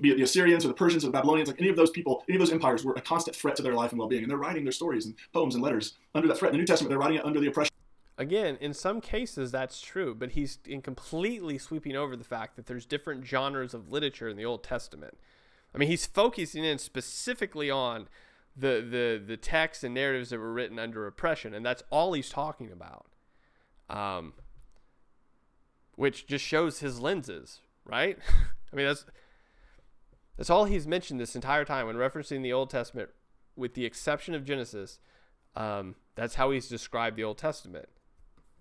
[SPEAKER 2] Be it the Assyrians or the Persians or the Babylonians, like any of those people, any of those empires were a constant threat to their life and well-being, and they're writing their stories and poems and letters under that threat. In the New Testament, they're writing it under the oppression.
[SPEAKER 1] Again, in some cases that's true, but he's in completely sweeping over the fact that there's different genres of literature in the Old Testament. I mean, he's focusing in specifically on the the the texts and narratives that were written under oppression, and that's all he's talking about. Um, which just shows his lenses, right? I mean, that's that's all he's mentioned this entire time when referencing the Old Testament, with the exception of Genesis. Um, that's how he's described the Old Testament.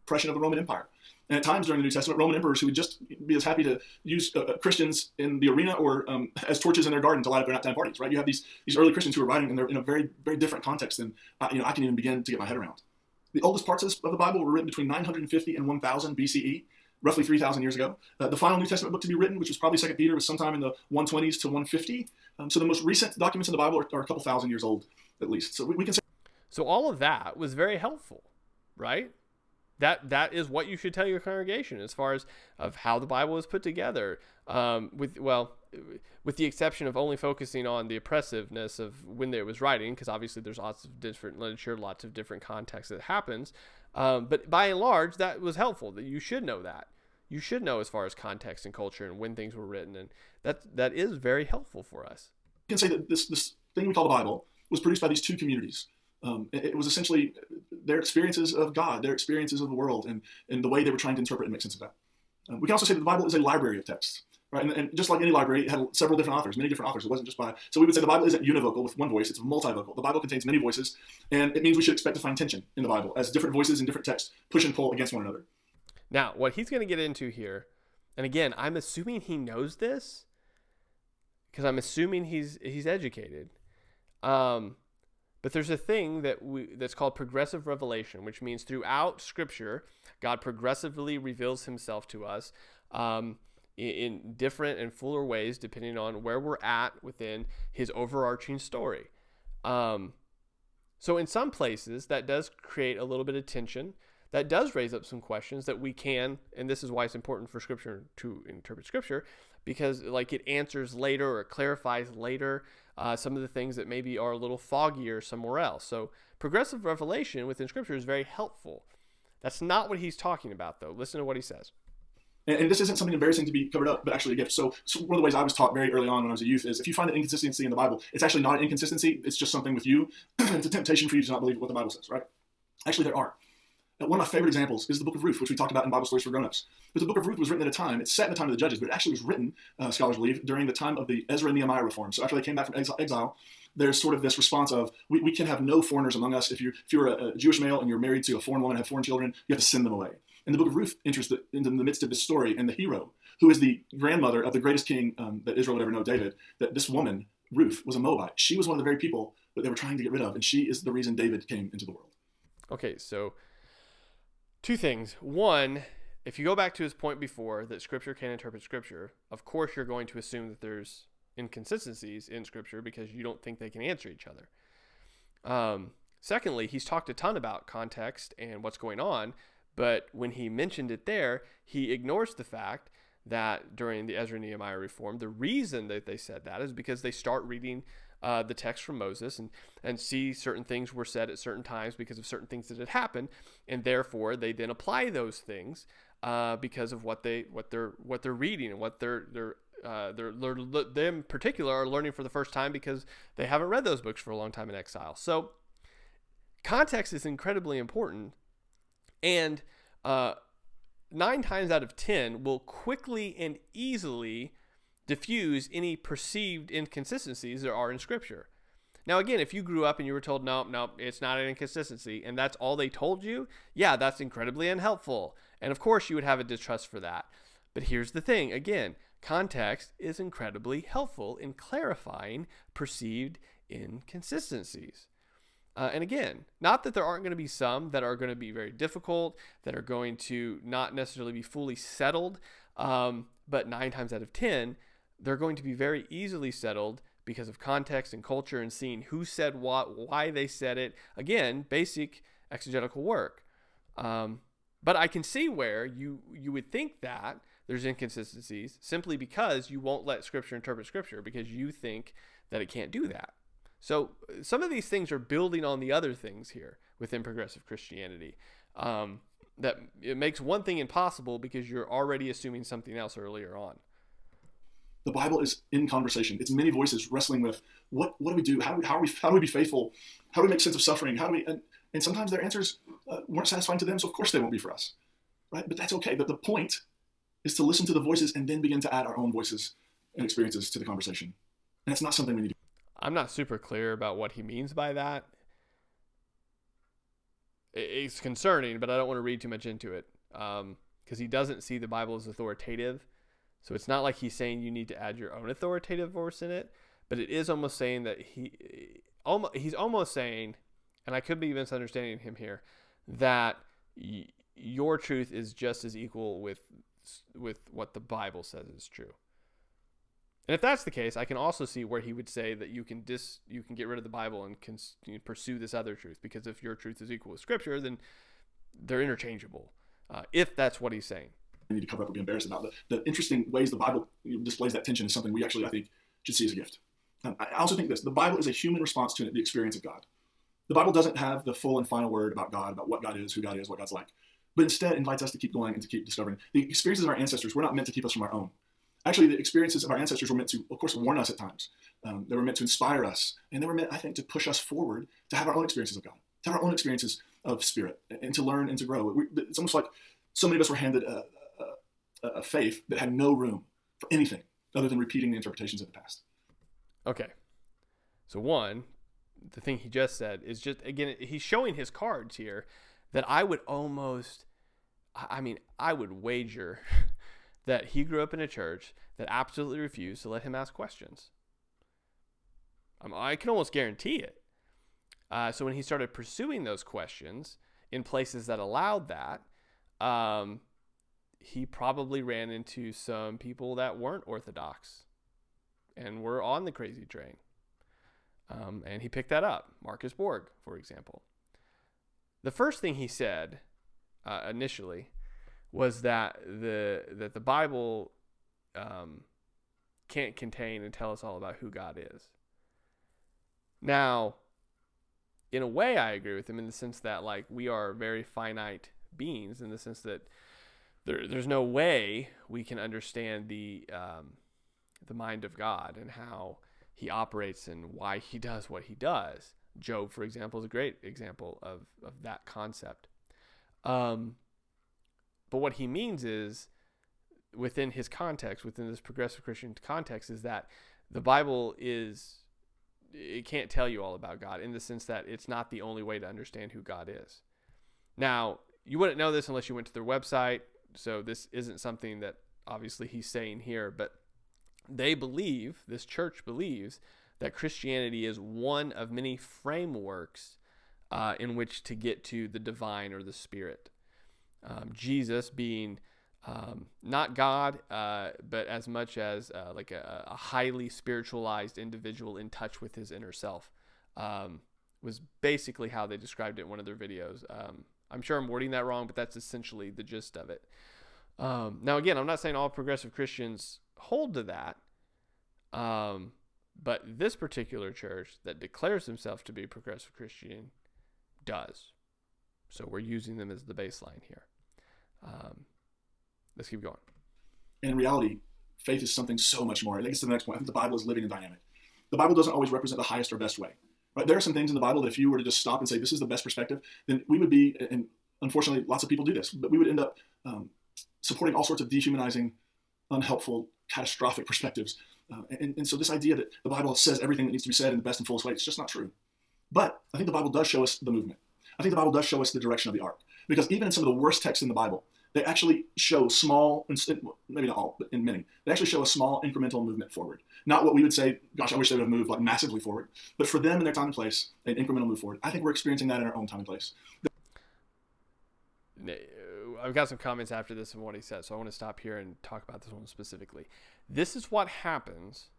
[SPEAKER 2] Oppression of the Roman Empire. And at times during the New Testament, Roman emperors who would just be as happy to use uh, uh, Christians in the arena or um, as torches in their garden to light up their nighttime parties, right? You have these, these early Christians who are writing, and they're in a very, very different context than uh, you know, I can even begin to get my head around. The oldest parts of, this, of the Bible were written between 950 and 1000 BCE, roughly 3,000 years ago. Uh, the final New Testament book to be written, which was probably Second Peter, was sometime in the 120s to 150. Um, so the most recent documents in the Bible are, are, a couple thousand years old, at least. So we, we can say.
[SPEAKER 1] So all of that was very helpful, right? That that is what you should tell your congregation as far as of how the Bible is put together. Um, with well, with the exception of only focusing on the oppressiveness of when it was writing, because obviously there's lots of different literature, lots of different contexts that happens. Um, but by and large, that was helpful. That you should know that. You should know as far as context and culture and when things were written, and that that is very helpful for us.
[SPEAKER 2] You can say that this this thing we call the Bible was produced by these two communities. Um, it, was essentially their experiences of God, their experiences of the world, and, and the way they were trying to interpret and make sense of that. Um, we can also say that the Bible is a library of texts, right? And, and, just like any library, it had several different authors, many different authors. It wasn't just by. So we would say the Bible isn't univocal with one voice; it's multivocal. The Bible contains many voices, and it means we should expect to find tension in the Bible as different voices and different texts push and pull against one another.
[SPEAKER 1] Now, what he's going to get into here, and again, I'm assuming he knows this because I'm assuming he's he's educated. Um, but there's a thing that we that's called progressive revelation, which means throughout Scripture, God progressively reveals Himself to us um, in, different and fuller ways, depending on where we're at within His overarching story. Um, so, in some places, that does create a little bit of tension. That does raise up some questions that we can, and this is why it's important for Scripture to interpret Scripture, because like it answers later or clarifies later uh, some of the things that maybe are a little foggier somewhere else. So progressive revelation within Scripture is very helpful. That's not what he's talking about, though. Listen to what he says.
[SPEAKER 2] And, and this isn't something embarrassing to be covered up, but actually a gift. So, so, one of the ways I was taught very early on when I was a youth is if you find an inconsistency in the Bible, it's actually not an inconsistency. It's just something with you. it's a temptation for you to not believe what the Bible says, right? Actually, there are. One of my favorite examples is the book of Ruth, which we talked about in Bible Stories for Grown-Ups. But the book of Ruth was written at a time, it's set in the time of the judges, but it actually was written, uh, scholars believe, during the time of the Ezra Nehemiah reform. So after they came back from exile, there's sort of this response of, we, we can have no foreigners among us. If you're, if you're a, a, Jewish male and you're married to a foreign woman and have foreign children, you have to send them away. And the book of Ruth enters the, into the midst of this story, and the hero, who is the grandmother of the greatest king um, that Israel would ever know, David, that this woman, Ruth, was a Moabite. She was one of the very people that they were trying to get rid of, and she is the reason David came into the world.
[SPEAKER 1] Okay, so two things. One, if you go back to his point before that scripture can interpret scripture, of course you're going to assume that there's inconsistencies in scripture because you don't think they can answer each other. Um, secondly, he's talked a ton about context and what's going on, but when he mentioned it there, he ignores the fact that during the Ezra Nehemiah reform, the reason that they said that is because they start reading uh, the text from Moses and, and see certain things were said at certain times because of certain things that had happened, and therefore they then apply those things uh, because of what they what they're what they're reading and what they're they're uh, they're, they're them particular are learning for the first time because they haven't read those books for a long time in exile. So context is incredibly important, and uh, nine times out of 10 will quickly and easily diffuse any perceived inconsistencies there are in Scripture. Now, again, if you grew up and you were told, no, no, it's not an inconsistency, and that's all they told you, yeah, that's incredibly unhelpful. And of course, you would have a distrust for that. But here's the thing again, context is incredibly helpful in clarifying perceived inconsistencies. Uh, and again, not that there aren't going to be some that are going to be very difficult, that are going to not necessarily be fully settled, um, but nine times out of 10, they're going to be very easily settled because of context and culture and seeing who said what, why they said it. Again, basic exegetical work. Um, but I can see where you you would think that there's inconsistencies simply because you won't let Scripture interpret Scripture because you think that it can't do that. So some of these things are building on the other things here within progressive Christianity. Um, that it makes one thing impossible because you're already assuming something else earlier on.
[SPEAKER 2] The Bible is in conversation. It's many voices wrestling with what what do we do? How do we, how are we how do we be faithful? How do we make sense of suffering? How do we and, and sometimes their answers uh, weren't satisfying to them, so of course they won't be for us, right? But that's okay. But the point is to listen to the voices and then begin to add our own voices and experiences to the conversation. And it's not something we need to
[SPEAKER 1] I'm not super clear about what he means by that. It's concerning, but I don't want to read too much into it because um, he doesn't see the Bible as authoritative. So it's not like he's saying you need to add your own authoritative verse in it, but it is almost saying that he, almost he's almost saying, and I could be misunderstanding him here, that y- your truth is just as equal with with what the Bible says is true. And if that's the case, I can also see where he would say that you can dis you can get rid of the Bible and pursue this other truth because if your truth is equal with Scripture, then they're interchangeable. Uh, if that's what he's saying.
[SPEAKER 2] I need to cover up or be embarrassed about the, the interesting ways the Bible displays that tension is something we actually I think should see as a gift. Um, I also think this: the Bible is a human response to the experience of God. The Bible doesn't have the full and final word about God, about what God is, who God is, what God's like, but instead invites us to keep going and to keep discovering. The experiences of our ancestors were not meant to keep us from our own actually the experiences of our ancestors were meant to, of course, warn us at times. Um, they were meant to inspire us, and they were meant, I think, to push us forward to have our own experiences of God, to have our own experiences of Spirit, and to learn and to grow. It's almost like so many of us were handed a, a, a faith that had no room for anything other than repeating the interpretations of the past.
[SPEAKER 1] Okay, so one, the thing he just said is just again, he's showing his cards here that I would almost, I mean, I would wager that he grew up in a church that absolutely refused to let him ask questions. Um, I can almost guarantee it. Uh, so when he started pursuing those questions in places that allowed that, um, he probably ran into some people that weren't orthodox and were on the crazy train. Um, and he picked that up. Marcus Borg, for example. The first thing he said uh, initially was that the that the Bible um, can't contain and tell us all about who God is. Now, in a way, I agree with him in the sense that like we are very finite beings in the sense that there, there's no way we can understand the um, the mind of God and how He operates and why He does what He does. Job, for example, is a great example of of that concept. Um, but what he means is, within his context, within this progressive Christian context, is that the Bible is it can't tell you all about God in the sense that it's not the only way to understand who God is. Now, you wouldn't know this unless you went to their website, so this isn't something that obviously he's saying here, but they believe, this church believes, that Christianity is one of many frameworks uh, in which to get to the divine or the spirit um, Jesus being um, not God, uh, but as much as uh, like a, a, highly spiritualized individual in touch with his inner self, um, was basically how they described it in one of their videos. Um, I'm sure I'm wording that wrong, but that's essentially the gist of it. Um, now, again, I'm not saying all progressive Christians hold to that, um, but this particular church that declares himself to be progressive Christian does. So we're using them as the baseline here. Um, let's keep going.
[SPEAKER 2] In reality, faith is something so much more. I think it's the next point. I think the Bible is living and dynamic. The Bible doesn't always represent the highest or best way. Right? There are some things in the Bible that if you were to just stop and say this is the best perspective, then we would be, and unfortunately, lots of people do this, but we would end up um, supporting all sorts of dehumanizing, unhelpful, catastrophic perspectives. Uh, and, and so this idea that the Bible says everything that needs to be said in the best and fullest way, it's just not true. But I think the Bible does show us the movement. I think the Bible does show us the direction of the arc. Because even in some of the worst texts in the Bible, they actually show small, maybe not all, but in many, they actually show a small incremental movement forward. Not what we would say, gosh, I wish they would have moved like massively forward, but for them in their time and place, an incremental move forward. I think we're experiencing that in our own time and place.
[SPEAKER 1] Uh, I've got some comments after this and what he said, so I want to stop here and talk about this one specifically. This is what happens,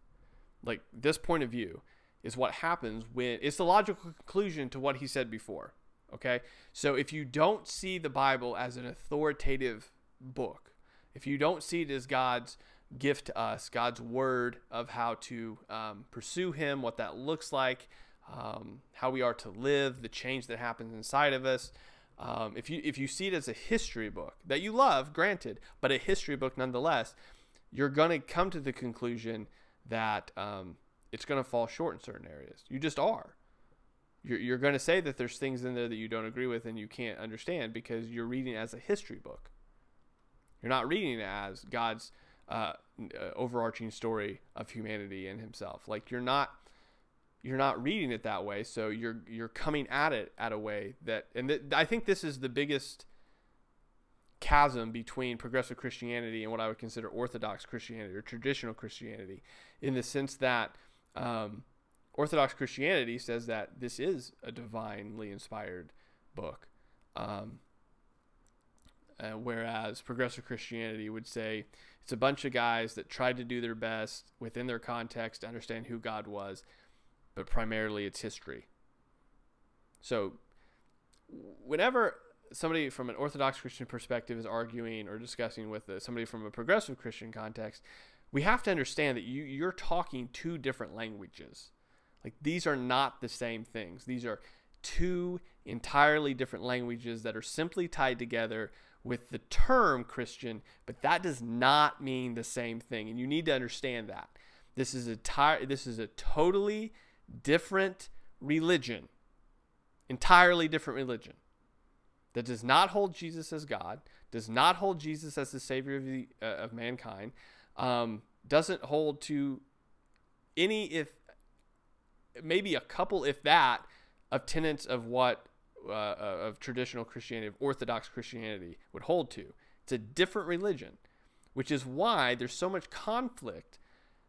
[SPEAKER 1] like this point of view is what happens when it's the logical conclusion to what he said before. Okay, so if you don't see the Bible as an authoritative book, if you don't see it as God's gift to us, God's word of how to um, pursue Him, what that looks like, um, how we are to live, the change that happens inside of us. Um, if you if you see it as a history book that you love, granted, but a history book nonetheless, you're to come to the conclusion that um, it's to fall short in certain areas. You just are. You're, you're going to say that there's things in there that you don't agree with and you can't understand because you're reading as a history book. You're not reading it as God's uh, uh overarching story of humanity and Himself. Like you're not you're not reading it that way so you're you're coming at it at a way that and th- i think this is the biggest chasm between progressive christianity and what i would consider orthodox christianity or traditional christianity in the sense that um, orthodox christianity says that this is a divinely inspired book um, uh, whereas progressive christianity would say it's a bunch of guys that tried to do their best within their context to understand who god was but primarily it's history. So, whenever somebody from an Orthodox Christian perspective is arguing or discussing with somebody from a progressive Christian context, we have to understand that you, you're talking two different languages. Like these are not the same things. These are two entirely different languages that are simply tied together with the term Christian, but that does not mean the same thing. And you need to understand that. This is a this is a totally different religion, entirely different religion, that does not hold Jesus as God, does not hold Jesus as the Savior of, the, uh, of mankind, um, doesn't hold to any, if maybe a couple, if that, of tenets of what uh, uh, of traditional Christianity, of Orthodox Christianity would hold to. It's a different religion, which is why there's so much conflict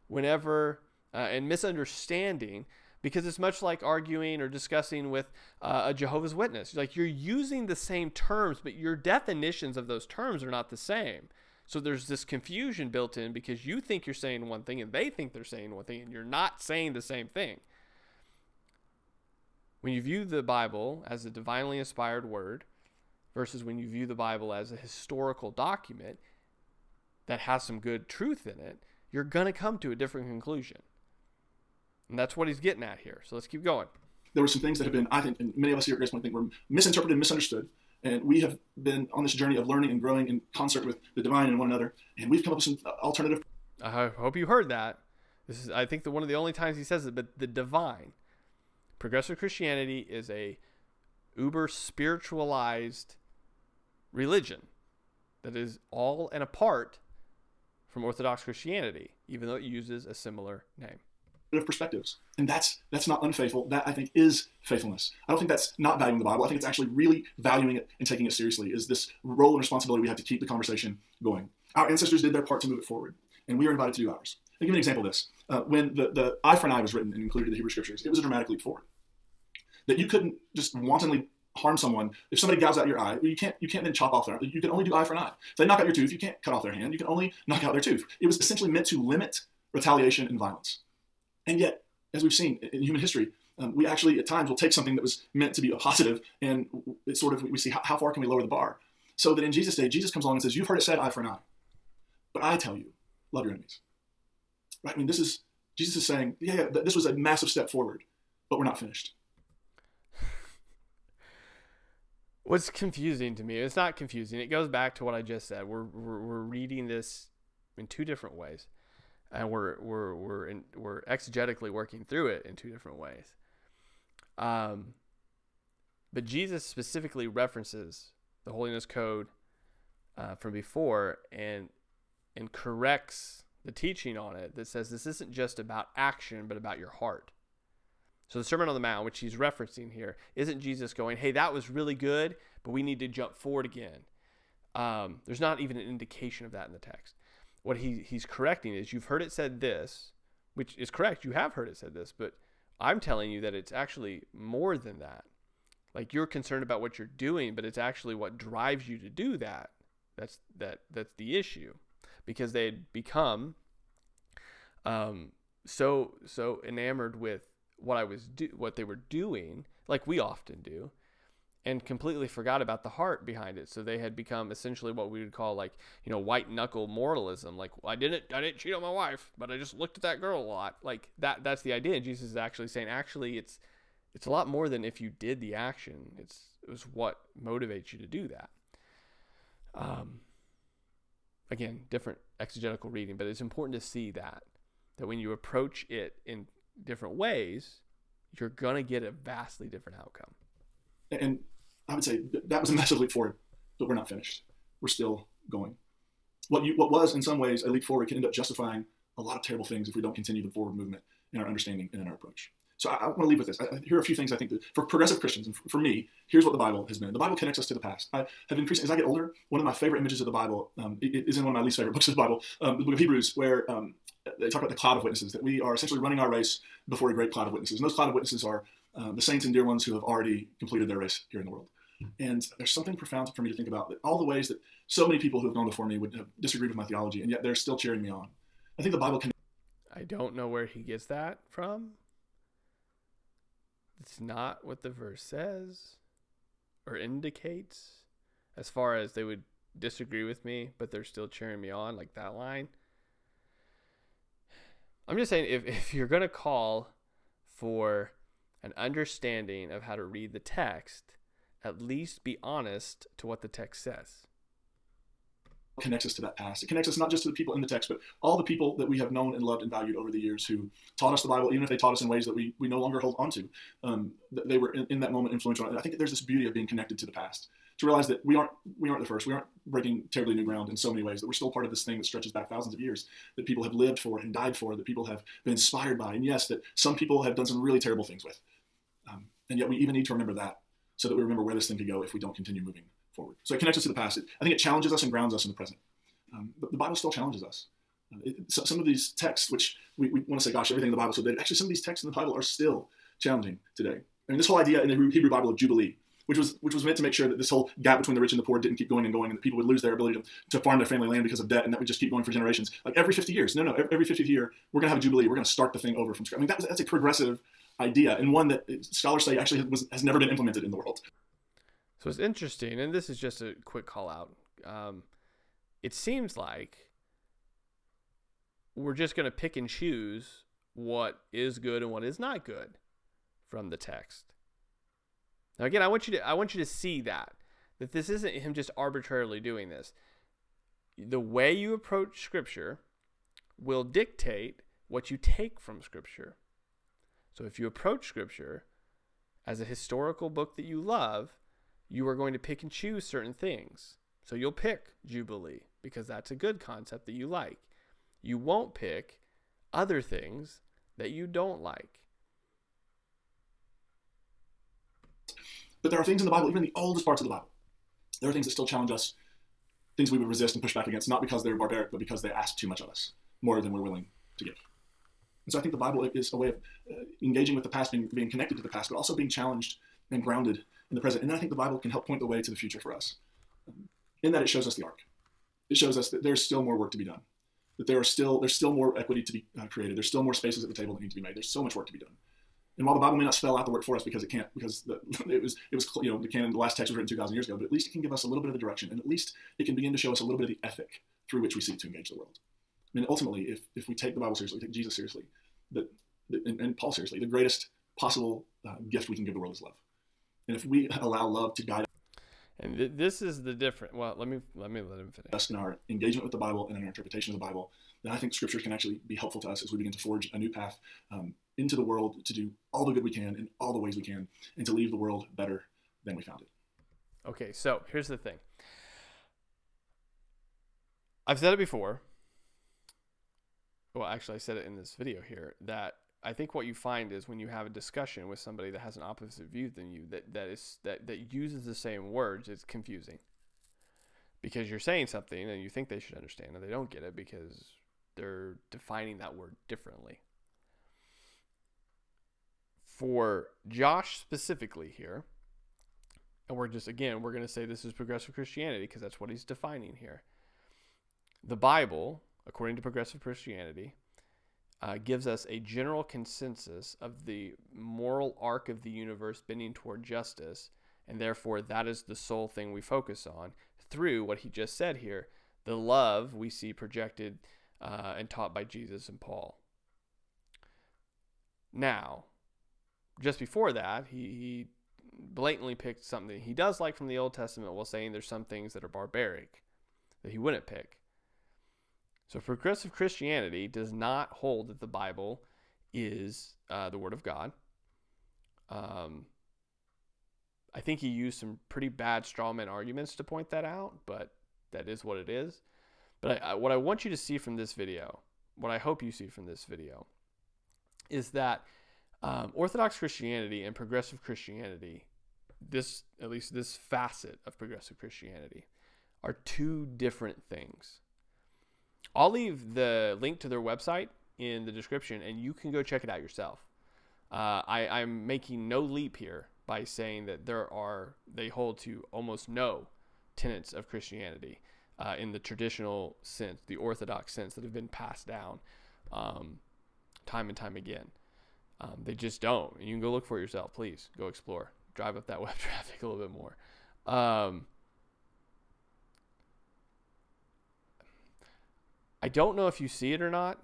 [SPEAKER 1] whenever uh, and misunderstanding because it's much like arguing or discussing with uh, a Jehovah's Witness. Like you're using the same terms, but your definitions of those terms are not the same. So there's this confusion built in because you think you're saying one thing and they think they're saying one thing, and you're not saying the same thing. When you view the Bible as a divinely inspired word versus when you view the Bible as a historical document that has some good truth in it, you're going to come to a different conclusion. And that's what he's getting at here. So let's keep going.
[SPEAKER 2] There were some things that have been, I think, and many of us here at GracePointe think were misinterpreted and misunderstood. And we have been on this journey of learning and growing in concert with the divine and one another. And we've come up with some uh, alternative.
[SPEAKER 1] I hope you heard that. This is, I think, the one of the only times he says it. But the divine, progressive Christianity is a uber spiritualized religion that is all and apart from Orthodox Christianity, even though it uses a similar name
[SPEAKER 2] of perspectives. And that's that's not unfaithful. That I think is faithfulness. I don't think that's not valuing the Bible. I think it's actually really valuing it and taking it seriously. Is this role and responsibility we have to keep the conversation going? Our ancestors did their part to move it forward, and we are invited to do ours. I'll give you an example of this. Uh, when the, the eye for an eye was written and included in the Hebrew Scriptures, it was a dramatic leap forward. That you couldn't just wantonly harm someone. If somebody gouges out your eye, you can't you can't then chop off their. You can only do eye for an eye. If they knock out your tooth, you can't cut off their hand. You can only knock out their tooth. It was essentially meant to limit retaliation and violence. And yet, as we've seen in human history, um, we actually at times will take something that was meant to be a positive and it's sort of we see how, how far can we lower the bar. So that in Jesus' day, Jesus comes along and says, "You've heard it said, eye for an eye, but I tell you, love your enemies." Right? I mean, this is Jesus is saying, "Yeah, yeah this was a massive step forward, but we're not finished."
[SPEAKER 1] What's confusing to me? It's not confusing. It goes back to what I just said. We're we're, we're reading this in two different ways and we're we're we're in, we're exegetically working through it in two different ways. Um, but Jesus specifically references the holiness code uh, from before and and corrects the teaching on it that says this isn't just about action but about your heart. So the Sermon on the Mount, which he's referencing here, isn't Jesus going, "Hey, that was really good, but we need to jump forward again." Um, there's not even an indication of that in the text. What he he's correcting is you've heard it said this, which is correct. You have heard it said this, but I'm telling you that it's actually more than that. Like you're concerned about what you're doing, but it's actually what drives you to do that. That's that that's the issue, because they had become um, so so enamored with what I was do what they were doing, like we often do, and completely forgot about the heart behind it. So they had become essentially what we would call like you know white knuckle moralism. Like I didn't I didn't cheat on my wife, but I just looked at that girl a lot. Like that that's the idea. Jesus is actually saying actually it's it's a lot more than if you did the action. It's it was what motivates you to do that. Um, again, different exegetical reading, but it's important to see that that when you approach it in different ways, you're gonna get a vastly different outcome.
[SPEAKER 2] And I would say that was a massive leap forward, but we're not finished. We're still going. What you what was in some ways a leap forward can end up justifying a lot of terrible things if we don't continue the forward movement in our understanding and in our approach. So I, I want to leave with this. I, here are a few things I think that for progressive Christians and for, for, me, here's what the Bible has been. The Bible connects us to the past. I have increased as I get older. One of my favorite images of the Bible um, is in one of my least favorite books of the Bible, um, the Book of Hebrews, where um, they talk about the cloud of witnesses. That we are essentially running our race before a great cloud of witnesses, and those cloud of witnesses are um, the saints and dear ones who have already completed their race here in the world. And there's something profound for me to think about that all the ways that so many people who have gone before me would have disagreed with my theology, and yet they're still cheering me on. I think the Bible can.
[SPEAKER 1] I don't know where he gets that from. It's not what the verse says or indicates as far as they would disagree with me, but they're still cheering me on, like that line. I'm just saying if, if you're going to call for an understanding of how to read the text, at least be honest to what the text says
[SPEAKER 2] connects us to that past. It connects us not just to the people in the text, but all the people that we have known and loved and valued over the years who taught us the Bible, even if they taught us in ways that we, we no longer hold on to. Um, they were in, in, that moment influential. And I think there's this beauty of being connected to the past. To realize that we aren't we aren't the first. We aren't breaking terribly new ground in so many ways. That we're still part of this thing that stretches back thousands of years. That people have lived for and died for. That people have been inspired by. And yes, that some people have done some really terrible things with. Um, and yet we even need to remember that so that we remember where this thing could go if we don't continue moving forward. So it connects us to the past. I think it challenges us and grounds us in the present. Um, but the Bible still challenges us. Uh, it, so some of these texts, which we, we want to say, gosh, everything in the Bible so good, actually some of these texts in the Bible are still challenging today. I mean, this whole idea in the Hebrew Bible of Jubilee, which was which was meant to make sure that this whole gap between the rich and the poor didn't keep going and going, and that people would lose their ability to, to farm their family land because of debt, and that would just keep going for generations. Like every 50 years, no, no, every 50th year, we're to have a Jubilee. We're to start the thing over from scratch. I mean, that was, that's a progressive idea, and one that scholars say actually was, has never been implemented in the world.
[SPEAKER 1] So it's interesting, and this is just a quick call out. Um, it seems like we're just going to pick and choose what is good and what is not good from the text. Now again, I want you to I want you to see that that this isn't him just arbitrarily doing this. The way you approach scripture will dictate what you take from scripture. So if you approach scripture as a historical book that you love, you are going to pick and choose certain things. So you'll pick Jubilee because that's a good concept that you like you won't pick other things that you don't like.
[SPEAKER 2] But there are things in the Bible, even in the oldest parts of the Bible, there are things that still challenge us, things we would resist and push back against, not because they're barbaric, but because they ask too much of us, more than we're willing to give. And so I think the Bible is a way of uh, engaging with the past, being, being connected to the past, but also being challenged and grounded in the present. And I think the Bible can help point the way to the future for us. In that it shows us the arc. It shows us that there's still more work to be done that there are still there's still more equity to be uh, created. There's still more spaces at the table that need to be made. There's so much work to be done. And while the Bible may not spell out the work for us because it can't, because the, it was it was you know the canon, the last text was written 2,000 years ago, but at least it can give us a little bit of the direction, and at least it can begin to show us a little bit of the ethic through which we seek to engage the world. I mean, ultimately, if if we take the Bible seriously, take Jesus seriously, that and, and, Paul seriously, the greatest possible uh, gift we can give the world is love. And if we allow love to guide
[SPEAKER 1] and th- this is the different. Well, let me let me let him finish.
[SPEAKER 2] Us in our engagement with the Bible and in our interpretation of the Bible, then I think Scripture can actually be helpful to us as we begin to forge a new path um, into the world to do all the good we can in all the ways we can, and to leave the world better than we found it.
[SPEAKER 1] Okay, so here's the thing. I've said it before. Well, actually, I said it in this video here that I think what you find is when you have a discussion with somebody that has an opposite view than you, that that is that that uses the same words, it's confusing. Because you're saying something and you think they should understand, and they don't get it because they're defining that word differently. For Josh specifically here, and we're just again we're going to say this is progressive Christianity because that's what he's defining here. The Bible, according to progressive Christianity, uh, gives us a general consensus of the moral arc of the universe bending toward justice, and therefore that is the sole thing we focus on through what he just said here the love we see projected uh, and taught by Jesus and Paul. Now, just before that, he, he blatantly picked something he does like from the Old Testament while saying there's some things that are barbaric that he wouldn't pick. So progressive Christianity does not hold that the Bible is uh, the Word of God. Um, I think he used some pretty bad strawman arguments to point that out, but that is what it is. But I, I, what I want you to see from this video, what I hope you see from this video, is that um, Orthodox Christianity and progressive Christianity, this at least this facet of progressive Christianity, are two different things. I'll leave the link to their website in the description, and you can go check it out yourself. Uh, I, I'm making no leap here by saying that there are they hold to almost no tenets of Christianity uh, in the traditional sense, the Orthodox sense that have been passed down um, time and time again. Um, they just don't. You can go look for it yourself. Please go explore. Drive up that web traffic a little bit more. Um, I don't know if you see it or not.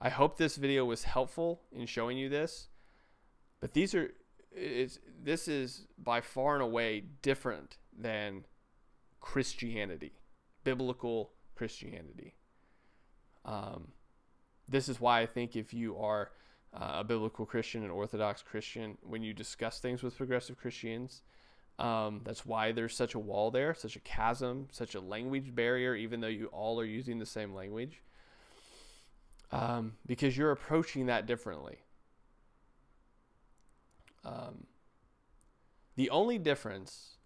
[SPEAKER 1] I hope this video was helpful in showing you this. But these are it's this is by far and away different than Christianity, biblical Christianity. Um, this is why I think if you are uh, a biblical Christian, an Orthodox Christian, when you discuss things with progressive Christians, um, that's why there's such a wall there, such a chasm, such a language barrier, even though you all are using the same language. Um, because you're approaching that differently. Um, the only difference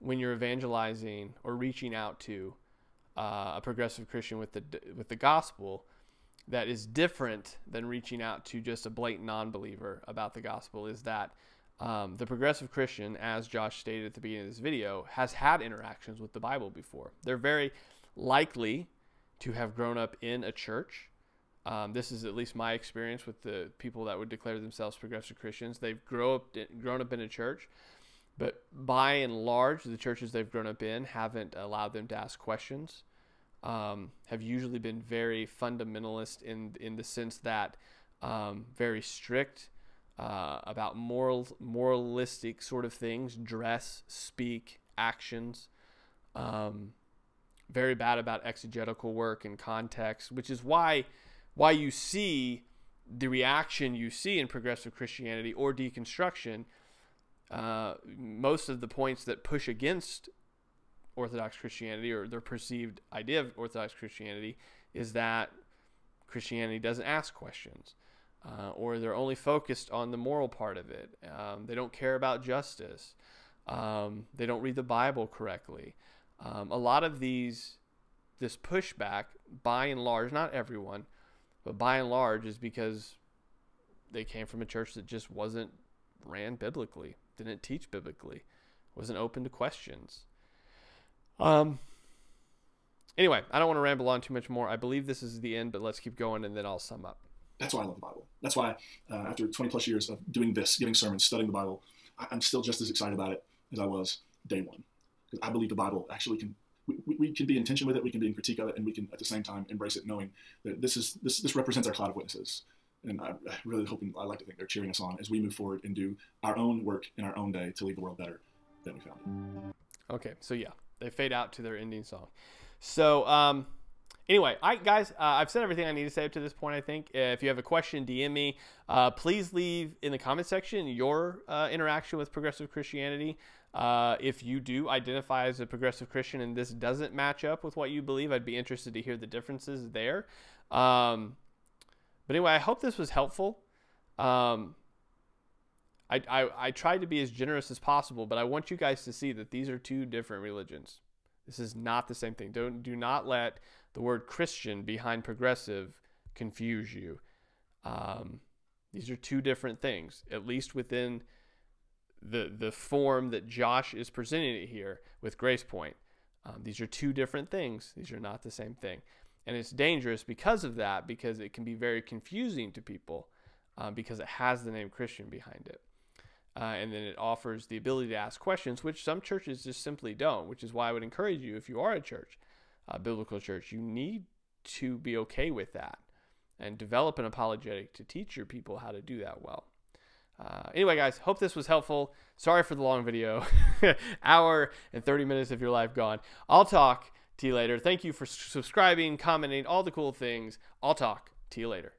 [SPEAKER 1] when you're evangelizing or reaching out to uh, a progressive Christian with the with the gospel that is different than reaching out to just a blatant non-believer about the gospel is that um, the progressive Christian, as Josh stated at the beginning of this video, has had interactions with the Bible before. They're very likely to have grown up in a church. Um, this is at least my experience with the people that would declare themselves progressive Christians. They've grow up, grown up in a church, but by and large, the churches they've grown up in haven't allowed them to ask questions. Um, have usually been very fundamentalist in in the sense that um, very strict uh, about moral, moralistic sort of things, dress, speak, actions. Um, very bad about exegetical work and context, which is why why you see the reaction you see in progressive Christianity or deconstruction. Uh, most of the points that push against Orthodox Christianity or their perceived idea of Orthodox Christianity is that Christianity doesn't ask questions uh, or they're only focused on the moral part of it. Um, they don't care about justice. Um, they don't read the Bible correctly. Um, a lot of these, this pushback, by and large, not everyone, but by and large, is because they came from a church that just wasn't ran biblically, didn't teach biblically, wasn't open to questions. Um. Anyway, I don't want to ramble on too much more. I believe this is the end, but let's keep going and then I'll sum up
[SPEAKER 2] that's why I love the Bible. That's why, uh, after 20 plus years of doing this, giving sermons, studying the Bible, I, am still just as excited about it as I was day one. Because I believe the Bible actually can, we, we, can be in tension with it, we can be in critique of it, and we can at the same time embrace it, knowing that this is this this represents our cloud of witnesses. And I, I really hope, I like to think they're cheering us on as we move forward and do our own work in our own day to leave the world better than we found it.
[SPEAKER 1] Okay, so yeah, they fade out to their ending song. So, um, Anyway, I guys, uh, I've said everything I need to say up to this point. I think if you have a question, DM me. Uh, please leave in the comment section your uh, interaction with progressive Christianity. Uh, if you do identify as a progressive Christian and this doesn't match up with what you believe, I'd be interested to hear the differences there. Um, but anyway, I hope this was helpful. Um, I, I, I tried to be as generous as possible, but I want you guys to see that these are two different religions. This is not the same thing. Don't do not let the word Christian behind progressive confuse you. Um, these are two different things, at least within the the form that Josh is presenting it here with GracePointe. Um, these are two different things. These are not the same thing, and it's dangerous because of that. Because it can be very confusing to people um, because it has the name Christian behind it, uh, and then it offers the ability to ask questions, which some churches just simply don't. Which is why I would encourage you, if you are a church, a biblical church, you need to be okay with that and develop an apologetic to teach your people how to do that well. Uh, anyway, guys, hope this was helpful. Sorry for the long video. Hour and 30 minutes of your life gone. I'll talk to you later. Thank you for subscribing, commenting, all the cool things. I'll talk to you later.